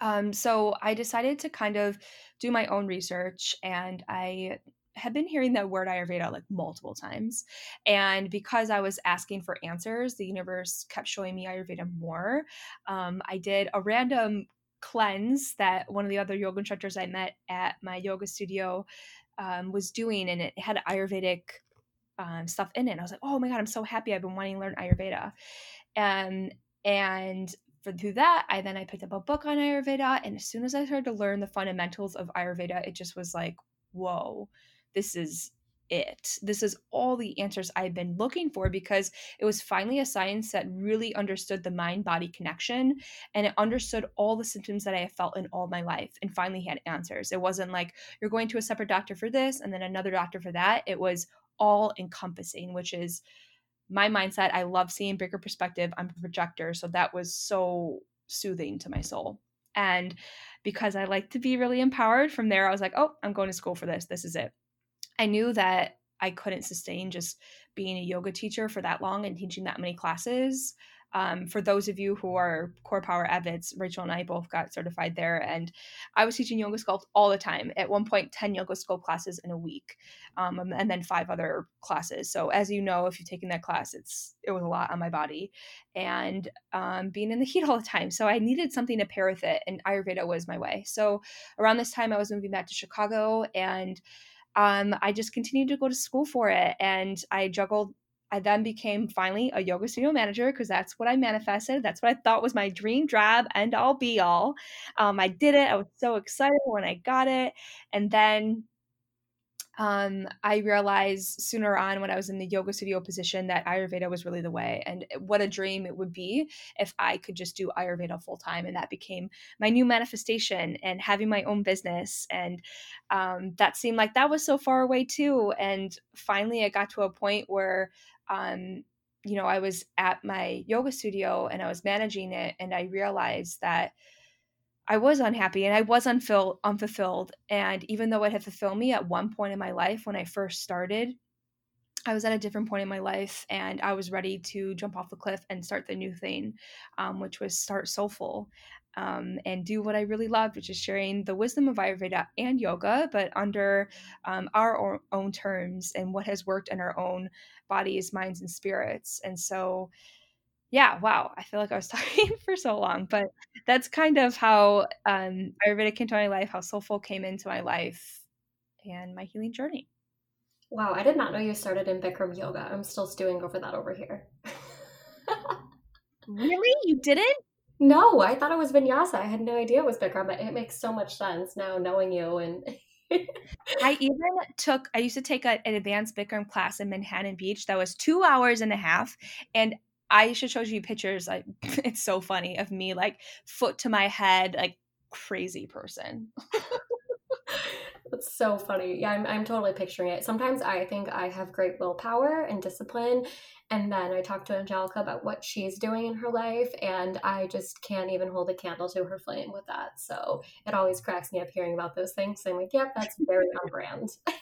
um, so I decided to kind of do my own research and I had been hearing the word Ayurveda like multiple times. And because I was asking for answers, the universe kept showing me Ayurveda more. Um, I did a random cleanse that one of the other yoga instructors I met at my yoga studio um, was doing, and it had Ayurvedic um, stuff in it. I was like, oh my God, I'm so happy. I've been wanting to learn Ayurveda. And and for through that, I then I picked up a book on Ayurveda, and as soon as I started to learn the fundamentals of Ayurveda, it just was like, whoa, this is it. This is all the answers I've been looking for because it was finally a science that really understood the mind body connection and it understood all the symptoms that I have felt in all my life and finally had answers. It wasn't like you're going to a separate doctor for this and then another doctor for that. It was all encompassing, which is my mindset. I love seeing bigger perspective. I'm a projector. So that was so soothing to my soul. And because I like to be really empowered, from there I was like, oh, I'm going to school for this. This is it. I knew that I couldn't sustain just being a yoga teacher for that long and teaching that many classes. Um, for those of you who are CorePower avids, Rachel and I both got certified there, and I was teaching yoga sculpt all the time. At one point, ten yoga sculpt classes in a week, um, and then five other classes. So as you know, if you've taken that class, it's it was a lot on my body, and um, being in the heat all the time. So I needed something to pair with it, and Ayurveda was my way. So around this time, I was moving back to Chicago, and um, I just continued to go to school for it. And I juggled. I then became finally a yoga studio manager because that's what I manifested. That's what I thought was my dream job and all be all. Um, I did it. I was so excited when I got it. And then um, I realized sooner on when I was in the yoga studio position that Ayurveda was really the way. And what a dream it would be if I could just do Ayurveda full time. And that became my new manifestation and having my own business. And um, that seemed like that was so far away too. And finally, I got to a point where, um, you know, I was at my yoga studio and I was managing it. And I realized that I was unhappy and I was unfill- unfulfilled. And even though it had fulfilled me at one point in my life when I first started, I was at a different point in my life and I was ready to jump off the cliff and start the new thing, um, which was start Soulfull um, and do what I really loved, which is sharing the wisdom of Ayurveda and yoga, but under um, our own terms and what has worked in our own bodies, minds, and spirits. And so, yeah, wow. I feel like I was talking for so long, but that's kind of how um, Ayurveda came to my life, how Soulfull came into my life, and my healing journey. Wow, I did not know you started in Bikram yoga. I'm still stewing over that over here. really? You didn't? No, I thought it was vinyasa. I had no idea it was Bikram. But it makes so much sense now knowing you and I even took I used to take a, an advanced Bikram class in Manhattan Beach that was two hours and a half and I should show you pictures. Like it's so funny of me like foot to my head, like crazy person. That's so funny. Yeah, I'm, I'm totally picturing it. Sometimes I think I have great willpower and discipline. And then I talk to Angelica about what she's doing in her life, and I just can't even hold a candle to her flame with that. So it always cracks me up hearing about those things. I'm like, yep, that's very on brand.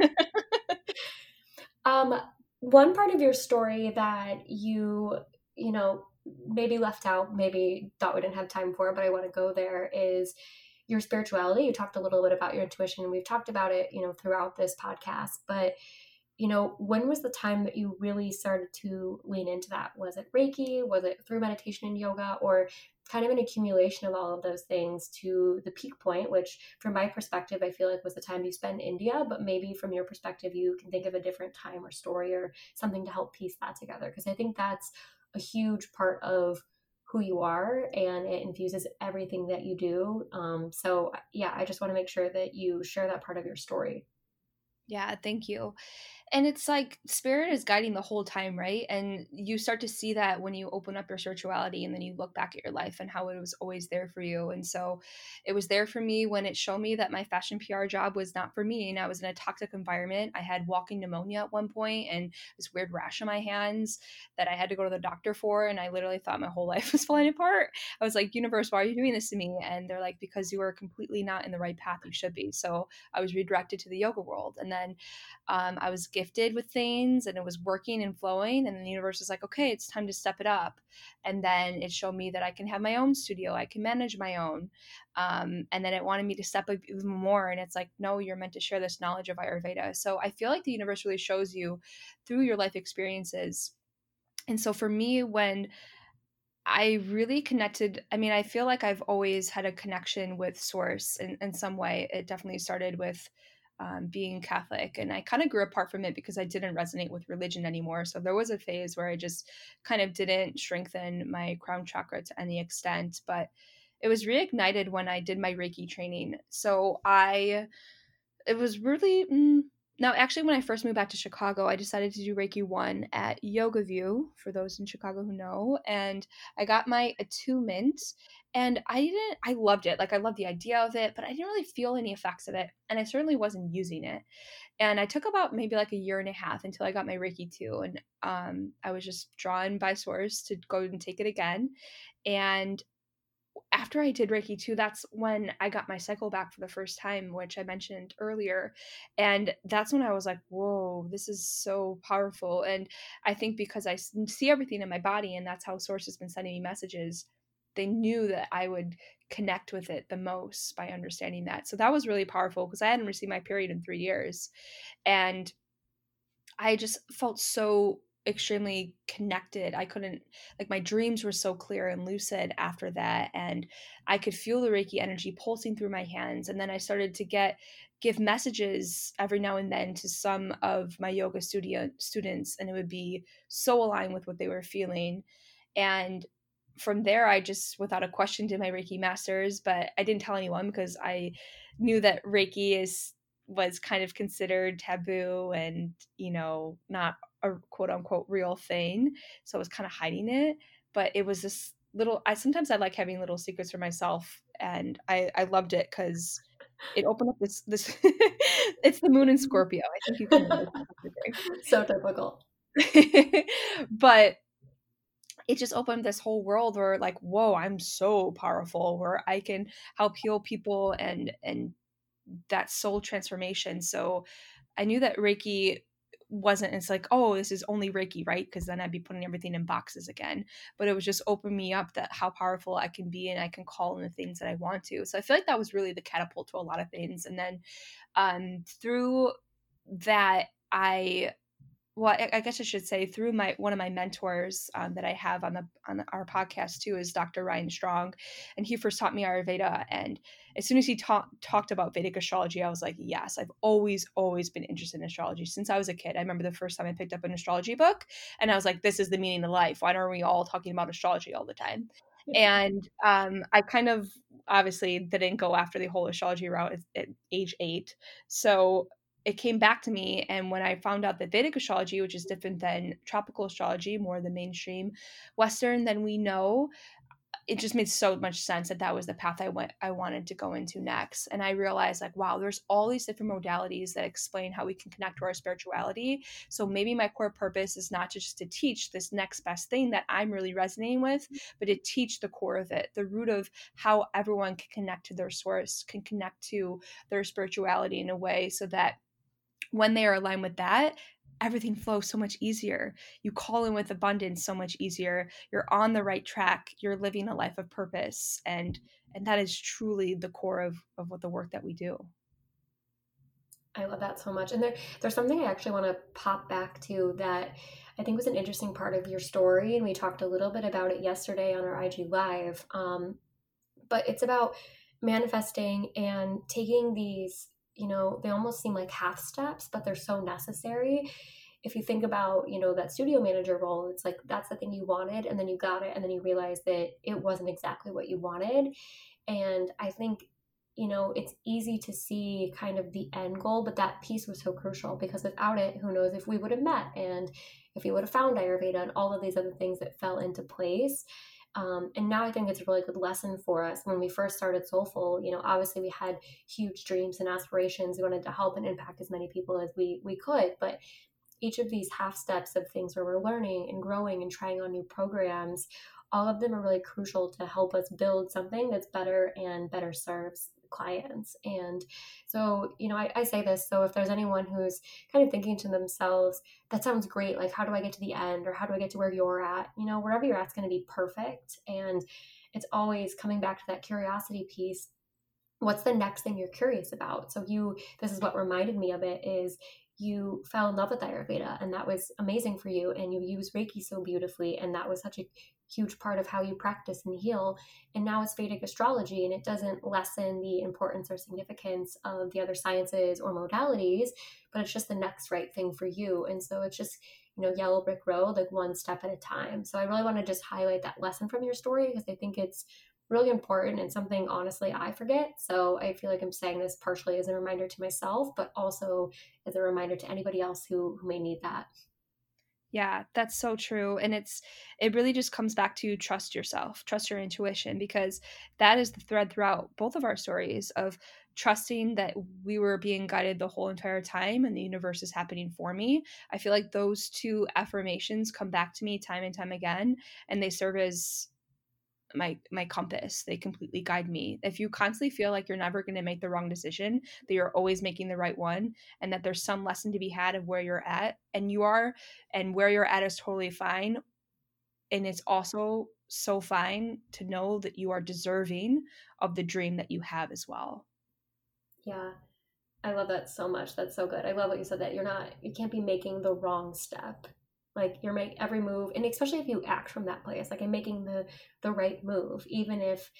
um, one part of your story that you you know maybe left out maybe thought we didn't have time for but i want to go there is your spirituality. You talked a little bit about your intuition, and we've talked about it, you know, throughout this podcast. But you know, when was the time that you really started to lean into that? Was it Reiki? Was it through meditation and yoga? Or kind of an accumulation of all of those things to the peak point, which from my perspective, I feel like was the time you spent in India, but maybe from your perspective, you can think of a different time or story or something to help piece that together. Because I think that's a huge part of who you are and it infuses everything that you do. Um, so, yeah, I just want to make sure that you share that part of your story. Yeah, thank you and it's like spirit is guiding the whole time right? And you start to see that when you open up your spirituality and then you look back at your life and how it was always there for you. And so it was there for me when it showed me that my fashion pr job was not for me. And i was in a toxic environment. I had walking pneumonia at one point and this weird rash on my hands that i had to go to the doctor for and i literally thought my whole life was falling apart. I was like universe why are you doing this to me? And they're like because you are completely not in the right path you should be. So i was redirected to the yoga world. And then um, i was gifted with things and it was working and flowing and the universe is like okay it's time to step it up and then it showed me that i can have my own studio i can manage my own um, and then it wanted me to step up even more and it's like no you're meant to share this knowledge of ayurveda so i feel like the universe really shows you through your life experiences and so for me when I really connected. I mean, I feel like I've always had a connection with Source in, in some way. It definitely started with um, being Catholic. And I kind of grew apart from it because I didn't resonate with religion anymore. So there was a phase where I just kind of didn't strengthen my crown chakra to any extent. But it was reignited when I did my Reiki training. So I, it was really, mm, now, actually, when I first moved back to Chicago, I decided to do Reiki 1 at Yogaview, for those in Chicago who know. And I got my attunement, and I didn't, I loved it. Like, I loved the idea of it, but I didn't really feel any effects of it. And I certainly wasn't using it. And I took about maybe like a year and a half until I got my Reiki 2. And um, I was just drawn by source to go and take it again. And after I did Reiki 2, that's when I got my cycle back for the first time, which I mentioned earlier. And that's when I was like, whoa, this is so powerful. And I think because I see everything in my body, and that's how Source has been sending me messages, they knew that I would connect with it the most by understanding that. So that was really powerful because I hadn't received my period in three years. And I just felt so extremely connected. I couldn't like my dreams were so clear and lucid after that and I could feel the reiki energy pulsing through my hands and then I started to get give messages every now and then to some of my yoga studio students and it would be so aligned with what they were feeling and from there I just without a question did my reiki masters but I didn't tell anyone because I knew that reiki is was kind of considered taboo and you know not a quote unquote real thing. So I was kind of hiding it. But it was this little I sometimes I like having little secrets for myself and I, I loved it because it opened up this this it's the moon in. Scorpio. I think you can so typical. but it just opened this whole world where like whoa i'm so powerful where i can help heal people and and that soul transformation so i knew that reiki wasn't it's like oh this is only reiki right? Because then i'd be putting everything in boxes again. But it was just open me up that how powerful i can be and i can call in the things that i want to. So i feel like that was really the catapult to a lot of things. And then um through that i well I, guess i should say through my one of my mentors um, that i have on the on our podcast too is dr ryan strong and he first taught me ayurveda and as soon as he ta- talked about vedic astrology i was like yes i've always always been interested in astrology since i was a kid. I remember the first time i picked up an astrology book and i was like this is the meaning of life. Why aren't we all talking about astrology all the time? And um, i kind of obviously didn't go after the whole astrology route at, at age eight. So it came back to me and when i found out that vedic astrology which is different than tropical astrology more the mainstream western than we know it just made so much sense that that was the path i went i wanted to go into next. And i realized like wow there's all these different modalities that explain how we can connect to our spirituality. So maybe my core purpose is not just to teach this next best thing that i'm really resonating with but to teach the core of it the root of how everyone can connect to their source can connect to their spirituality in a way so that when they are aligned with that, everything flows so much easier. You call in with abundance so much easier. You're on the right track. You're living a life of purpose and and that is truly the core of of what the work that we do I love that so much. And there, there's something I actually want to pop back to that I think was an interesting part of your story. And we talked a little bit about it yesterday on our IG Live. Um, but it's about manifesting and taking these, you know, they almost seem like half steps, but they're so necessary. If you think about, you know, that studio manager role, it's like that's the thing you wanted, and then you got it, and then you realize that it wasn't exactly what you wanted. And I think you know, it's easy to see kind of the end goal, but that piece was so crucial because without it, who knows if we would have met and if we would have found Ayurveda and all of these other things that fell into place. Um, and now I think it's a really good lesson for us. When we first started Soulfull, you know, obviously we had huge dreams and aspirations. We wanted to help and impact as many people as we we could, but each of these half steps of things where we're learning and growing and trying on new programs all of them are really crucial to help us build something that's better and better serves clients. And so, you know, I, I, say this. So if there's anyone who's kind of thinking to themselves, that sounds great. Like, how do I get to the end or how do I get to where you're at? You know, wherever you're at is going to be perfect. And it's always coming back to that curiosity piece. What's the next thing you're curious about? So you, this is what reminded me of it is you fell in love with Ayurveda and that was amazing for you and you use Reiki so beautifully and that was such a huge part of how you practice and heal. And now it's Vedic astrology, and it doesn't lessen the importance or significance of the other sciences or modalities, but it's just the next right thing for you. And so it's just, you know, yellow brick road, like one step at a time. So I really want to just highlight that lesson from your story because I think it's really important and something honestly I forget. So I feel like I'm saying this partially as a reminder to myself, but also as a reminder to anybody else who, who may need that. Yeah, that's so true. And it's it really just comes back to trust yourself, trust your intuition because that is the thread throughout both of our stories of trusting that we were being guided the whole entire time and the universe is happening for me. I feel like those two affirmations come back to me time and time again and they serve as my my compass. They completely guide me. If you constantly feel like you're never going to make the wrong decision that you're always making the right one and that there's some lesson to be had of where you're at and you are and where you're at is totally fine and it's also so fine to know that you are deserving of the dream that you have as well. Yeah. I love that so much. That's so good. I love what you said that you're not you can't be making the wrong step like you're making every move and especially if you act from that place like i'm making the the right move even if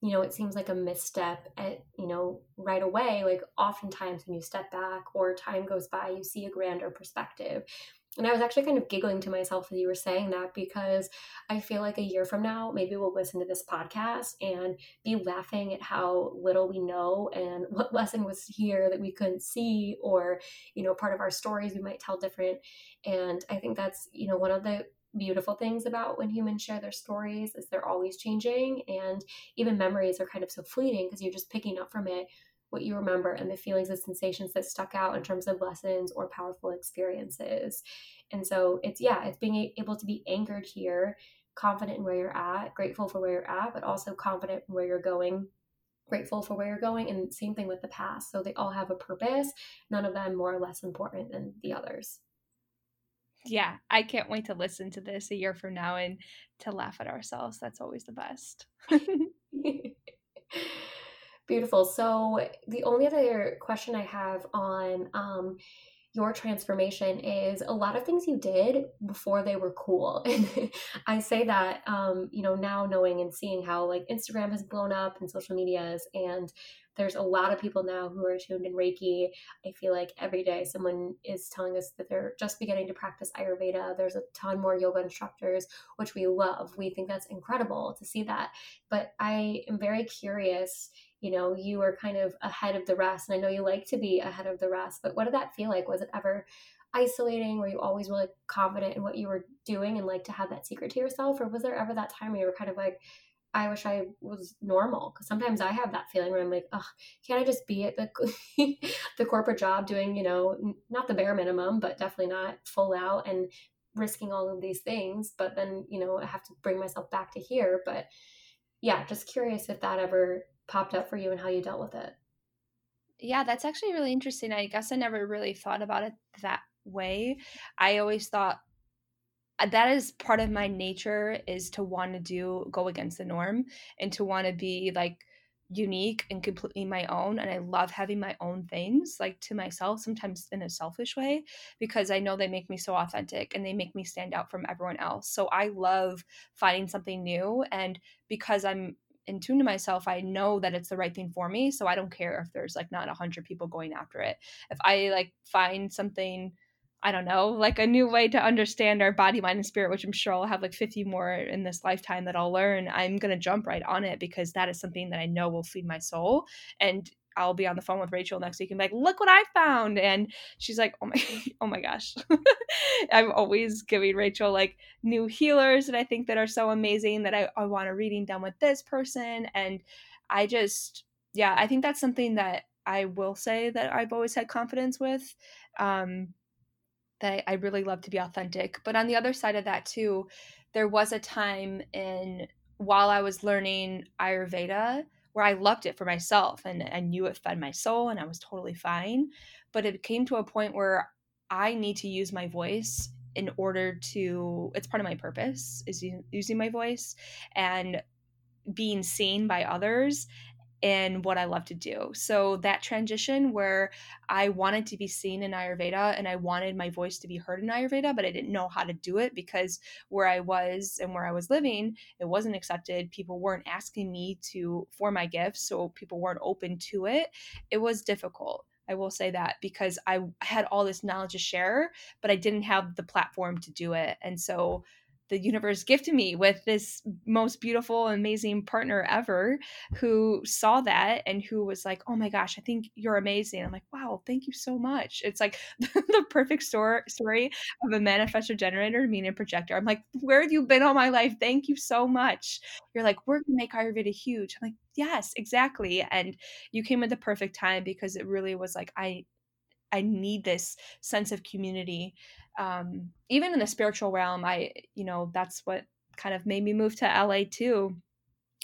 you know it seems like a misstep at you know right away like oftentimes when you step back or time goes by you see a grander perspective and I was actually kind of giggling to myself as you were saying that because I feel like a year from now, maybe we'll listen to this podcast and be laughing at how little we know and what lesson was here that we couldn't see, or, you know, part of our stories we might tell different. And I think that's, you know, one of the beautiful things about when humans share their stories is they're always changing and even memories are kind of so fleeting because you're just picking up from it what you remember and the feelings and sensations that stuck out in terms of lessons or powerful experiences. And so it's, yeah, it's being able to be anchored here, confident in where you're at, grateful for where you're at, but also confident in where you're going grateful for where you're going and same thing with the past. So they all have a purpose. None of them more or less important than the others. Yeah i can't wait to listen to this a year from now and to laugh at ourselves. That's always the best Beautiful. So the only other question I have on um, your transformation is a lot of things you did before they were cool. And I say that, um, you know, now knowing and seeing how like Instagram has blown up and social medias and there's a lot of people now who are tuned in Reiki. I feel like every day someone is telling us that they're just beginning to practice Ayurveda. There's a ton more yoga instructors, which we love. We think that's incredible to see that. But I am very curious you know you were kind of ahead of the rest and i know you like to be ahead of the rest but what did that feel like? Was it ever isolating? Were you always really confident in what you were doing and like to have that secret to yourself or was there ever that time where you were kind of like i wish i was normal because sometimes i have that feeling where i'm like oh can't i just be at the the corporate job doing you know not the bare minimum but definitely not full out and risking all of these things but then you know i have to bring myself back to here but yeah just curious if that ever popped up for you and how you dealt with it. Yeah, that's actually really interesting. I guess I never really thought about it that way. I always thought uh, that is part of my nature is to want to do go against the norm and to want to be like unique and completely my own and I love having my own things like to myself sometimes in a selfish way because I know they make me so authentic and they make me stand out from everyone else. So I love finding something new and because I'm in tune to myself, I know that it's the right thing for me. So I don't care if there's like not a hundred people going after it. If I like find something I don't know, like a new way to understand our body, mind, and spirit, which I'm sure I'll have like 50 more in this lifetime that I'll learn, I'm going to jump right on it because that is something that I know will feed my soul. And I'll be on the phone with Rachel next week and be like, look what I found. And she's like, oh my, oh my gosh. I'm always giving Rachel like new healers that I think that are so amazing that I, I want a reading done with this person. And I just, yeah, I think that's something that I will say that I've always had confidence with. Um, that I really love to be authentic. But on the other side of that too, there was a time in while I was learning Ayurveda where I loved it for myself and I knew it fed my soul and I was totally fine. But it came to a point where I need to use my voice in order to it's part of my purpose is using my voice and being seen by others in what I love to do. So that transition where I wanted to be seen in Ayurveda and I wanted my voice to be heard in Ayurveda, but I didn't know how to do it because where I was and where I was living, it wasn't accepted. People weren't asking me to for my gifts, so people weren't open to it. It was difficult. I will say that because I had all this knowledge to share, but I didn't have the platform to do it. And so the universe gifted me with this most beautiful amazing partner ever who saw that and who was like oh my gosh i think you're amazing. I'm like wow thank you so much. It's like the perfect story of a manifestor generator meaning projector. I'm like where have you been all my life? Thank you so much. You're like we're gonna make ayurveda huge. I'm like yes exactly. And you came at the perfect time because it really was like i i need this sense of community um, even in the spiritual realm, I, you know, that's what kind of made me move to LA too.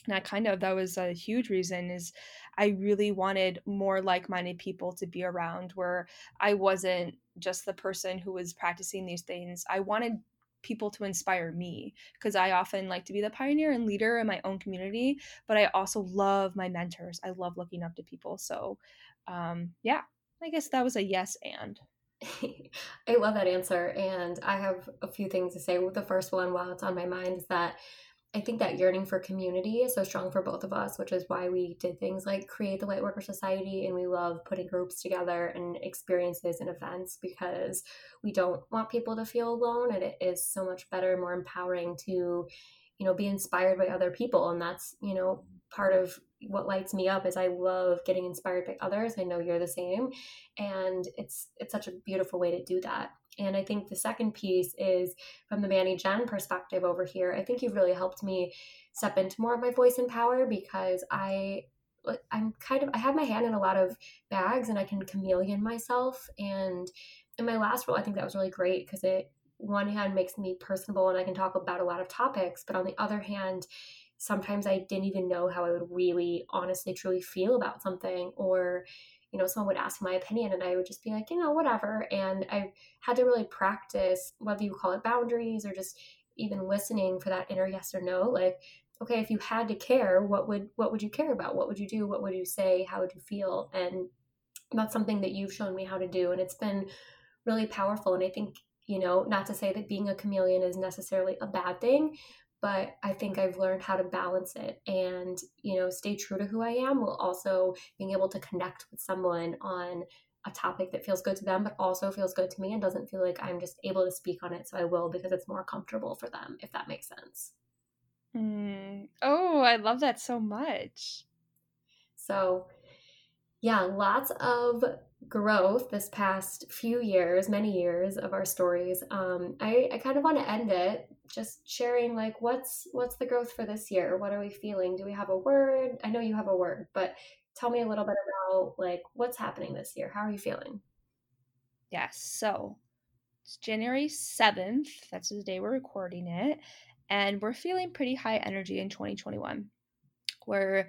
And I kind of, that was a huge reason is I really wanted more like-minded people to be around where I wasn't just the person who was practicing these things. I wanted people to inspire me because I often like to be the pioneer and leader in my own community, but I also love my mentors. I love looking up to people. So, um, yeah, I guess that was a yes and. I love that answer. And I have a few things to say. The first one, while it's on my mind, is that I think that yearning for community is so strong for both of us, which is why we did things like create the Lightworker Society and we love putting groups together and experiences and events because we don't want people to feel alone and it is so much better, and more empowering to, you know, be inspired by other people. And that's, you know, part of what lights me up is I love getting inspired by others. I know you're the same. And it's it's such a beautiful way to do that. And I think the second piece is from the Manny Jen perspective over here. I think you've really helped me step into more of my voice and power because I I'm kind of I have my hand in a lot of bags and I can chameleon myself. And in my last role, I think that was really great because it one hand makes me personable and I can talk about a lot of topics, but on the other hand, sometimes I didn't even know how I would really honestly truly feel about something or you know someone would ask my opinion and I would just be like you know whatever. And I had to really practice whether you call it boundaries or just even listening for that inner yes or no like okay if you had to care what would what would you care about? What would you do? What would you say? How would you feel? And that's something that you've shown me how to do and it's been really powerful and I think you know not to say that being a chameleon is necessarily a bad thing but I think I've learned how to balance it and, you know, stay true to who I am while also being able to connect with someone on a topic that feels good to them, but also feels good to me and doesn't feel like I'm just able to speak on it. So I will because it's more comfortable for them, if that makes sense. Mm. Oh, I love that so much. So, yeah, lots of growth this past few years, many years of our stories. Um, I, I kind of want to end it just sharing like what's what's the growth for this year? What are we feeling? Do we have a word? I know you have a word, but tell me a little bit about like what's happening this year. How are you feeling? Yes. So it's January 7th. That's the day we're recording it. And we're feeling pretty high energy in 2021. We're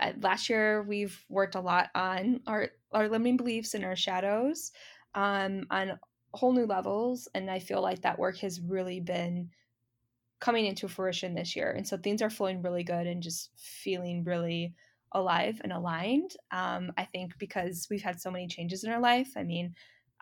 uh, last year we've worked a lot on our our limiting beliefs and our shadows um, on whole new levels and i feel like that work has really been coming into fruition this year and so things are flowing really good and just feeling really alive and aligned. Um, I think because we've had so many changes in our life. I mean,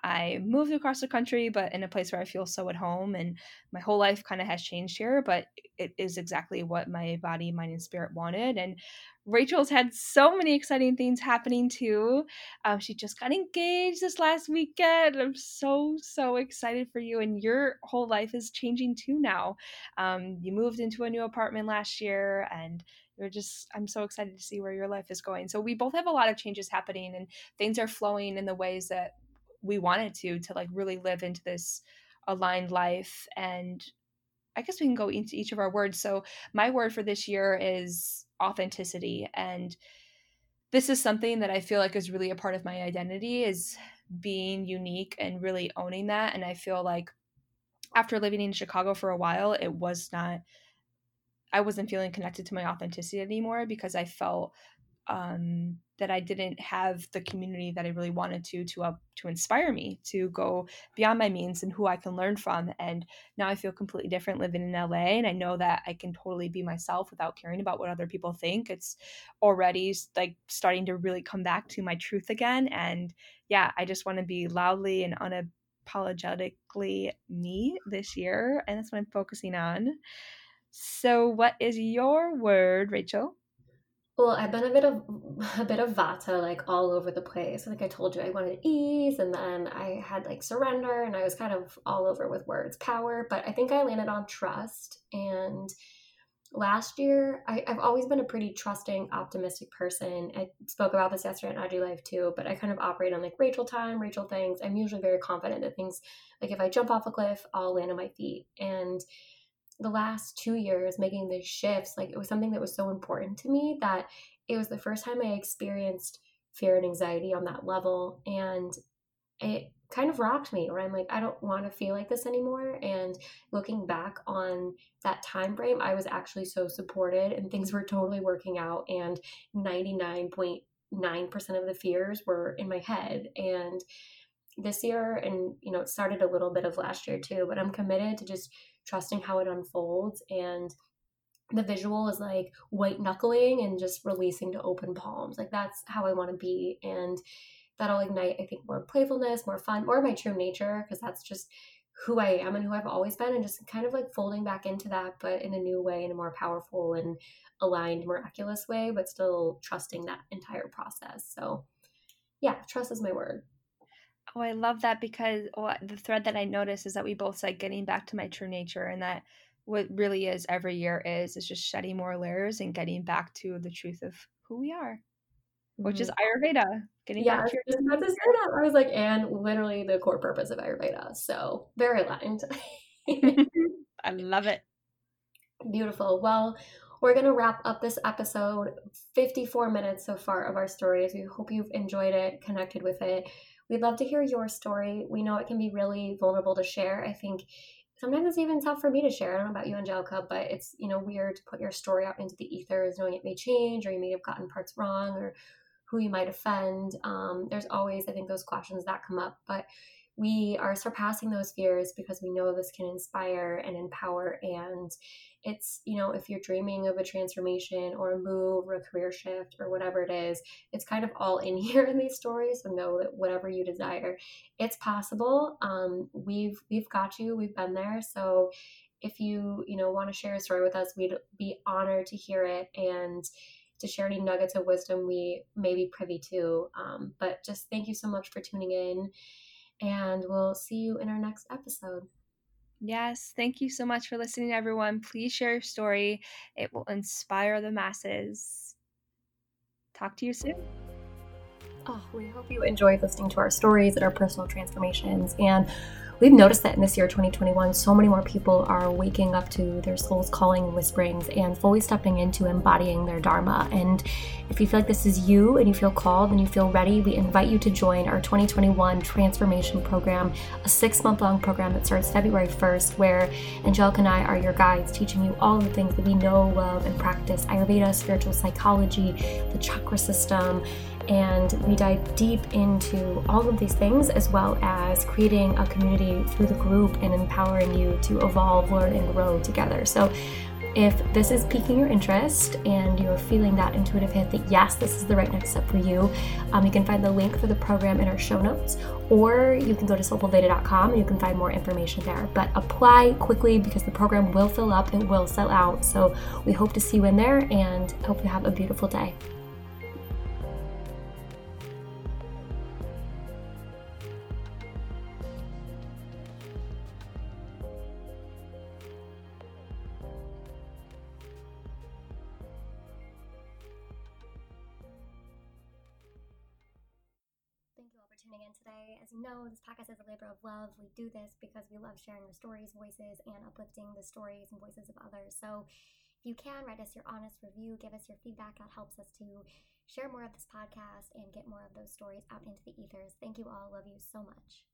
I moved across the country, but in a place where I feel so at home, and my whole life kind of has changed here. But it is exactly what my body, mind, and spirit wanted. And Rachel's had so many exciting things happening too. Um, she just got engaged this last weekend. I'm so so excited for you, and your whole life is changing too now. Um, you moved into a new apartment last year, and you're just I'm so excited to see where your life is going. So we both have a lot of changes happening, and things are flowing in the ways that we wanted to to like really live into this aligned life and I guess we can go into each of our words. So, my word for this year is authenticity. And this is something that I feel like is really a part of my identity is being unique and really owning that. And I feel like after living in Chicago for a while, it was not, I wasn't feeling connected to my authenticity anymore because I felt um, that I didn't have the community that I really wanted to to uh, to inspire me to go beyond my means and who I can learn from. And now I feel completely different living in LA, and I know that I can totally be myself without caring about what other people think. It's already like starting to really come back to my truth again. And yeah, I just want to be loudly and unapologetically me this year, and that's what I'm focusing on. So, what is your word, Rachel? Well, I've been a bit of a bit of vata, like all over the place. Like I told you, I wanted ease, and then I had like surrender, and I was kind of all over with words, power. But I think I landed on trust. And last year, I, have always been a pretty trusting, optimistic person. I spoke about this yesterday at IG Live too, but I kind of operate on like Rachel time, Rachel things. I'm usually very confident that things, like if I jump off a cliff, I'll land on my feet. And the last two years making these shifts, like it was something that was so important to me that it was the first time I experienced fear and anxiety on that level. And it kind of rocked me where I'm like, I don't want to feel like this anymore. And looking back on that time frame, I was actually so supported and things were totally working out. And 99.9% of the fears were in my head. And this year, and you know, it started a little bit of last year too, but I'm committed to just trusting how it unfolds and the visual is like white knuckling and just releasing to open palms. Like that's how i want to be and that'll ignite i think more playfulness more fun more my true nature because that's just who i am and who i've always been and just kind of like folding back into that but in a new way in a more powerful and aligned miraculous way but still trusting that entire process. So yeah trust is my word Oh, I love that because well, the thread that I noticed is that we both said getting back to my true nature, and that what really is every year is is just shedding more layers and getting back to the truth of who we are, mm-hmm. which is mm-hmm. Ayurveda. Getting yeah, back to your about to say that. I was like, and literally the core purpose of Ayurveda. So very aligned. I love it. Beautiful. Well, we're going to wrap up this episode 54 minutes so far of our stories we hope you've enjoyed it connected with it We'd love to hear your story. We know it can be really vulnerable to share. I think sometimes it's even tough for me to share. I don't know about you, Angelica, but it's you know weird to put your story out into the ethers, knowing it may change or you may have gotten parts wrong or who you might offend. Um, there's always, I think, those questions that come up, but we are surpassing those fears because we know this can inspire and empower. And it's you know if you're dreaming of a transformation or a move or a career shift or whatever it is it's kind of all in here in these stories. So know that whatever you desire it's possible. Um, we've we've got you. We've been there. So if you you know want to share a story with us we'd be honored to hear it and to share any nuggets of wisdom we may be privy to. Um, but just thank you so much for tuning in and we'll see you in our next episode Yes, thank you so much for listening, everyone. Please share your story, it will inspire the masses. Talk to you soon. Oh, we hope you enjoyed listening to our stories and our personal transformations. And we've noticed that in this year 2021 so many more people are waking up to their soul's calling and whisperings and fully stepping into embodying their dharma and if you feel like this is you and you feel called and you feel ready we invite you to join our 2021 transformation program a six month long program that starts february 1st where angelica and i are your guides teaching you all the things that we know love and practice ayurveda spiritual psychology the chakra system and we dive deep into all of these things as well as creating a community through the group and empowering you to evolve, learn, and grow together. So If this is piquing your interest and you're feeling that intuitive hit that yes, this is the right next step for you, um, you can find the link for the program in our show notes, or you can go to soulfullveda.com and you can find more information there. But apply quickly because the program will fill up, it will sell out. So we hope to see you in there and hope you have a beautiful day. Of love. We do this because we love sharing our stories, voices, and uplifting the stories and voices of others. So if you can, write us your honest review, give us your feedback. That helps us to share more of this podcast and get more of those stories out into the ethers. Thank you all. Love you so much.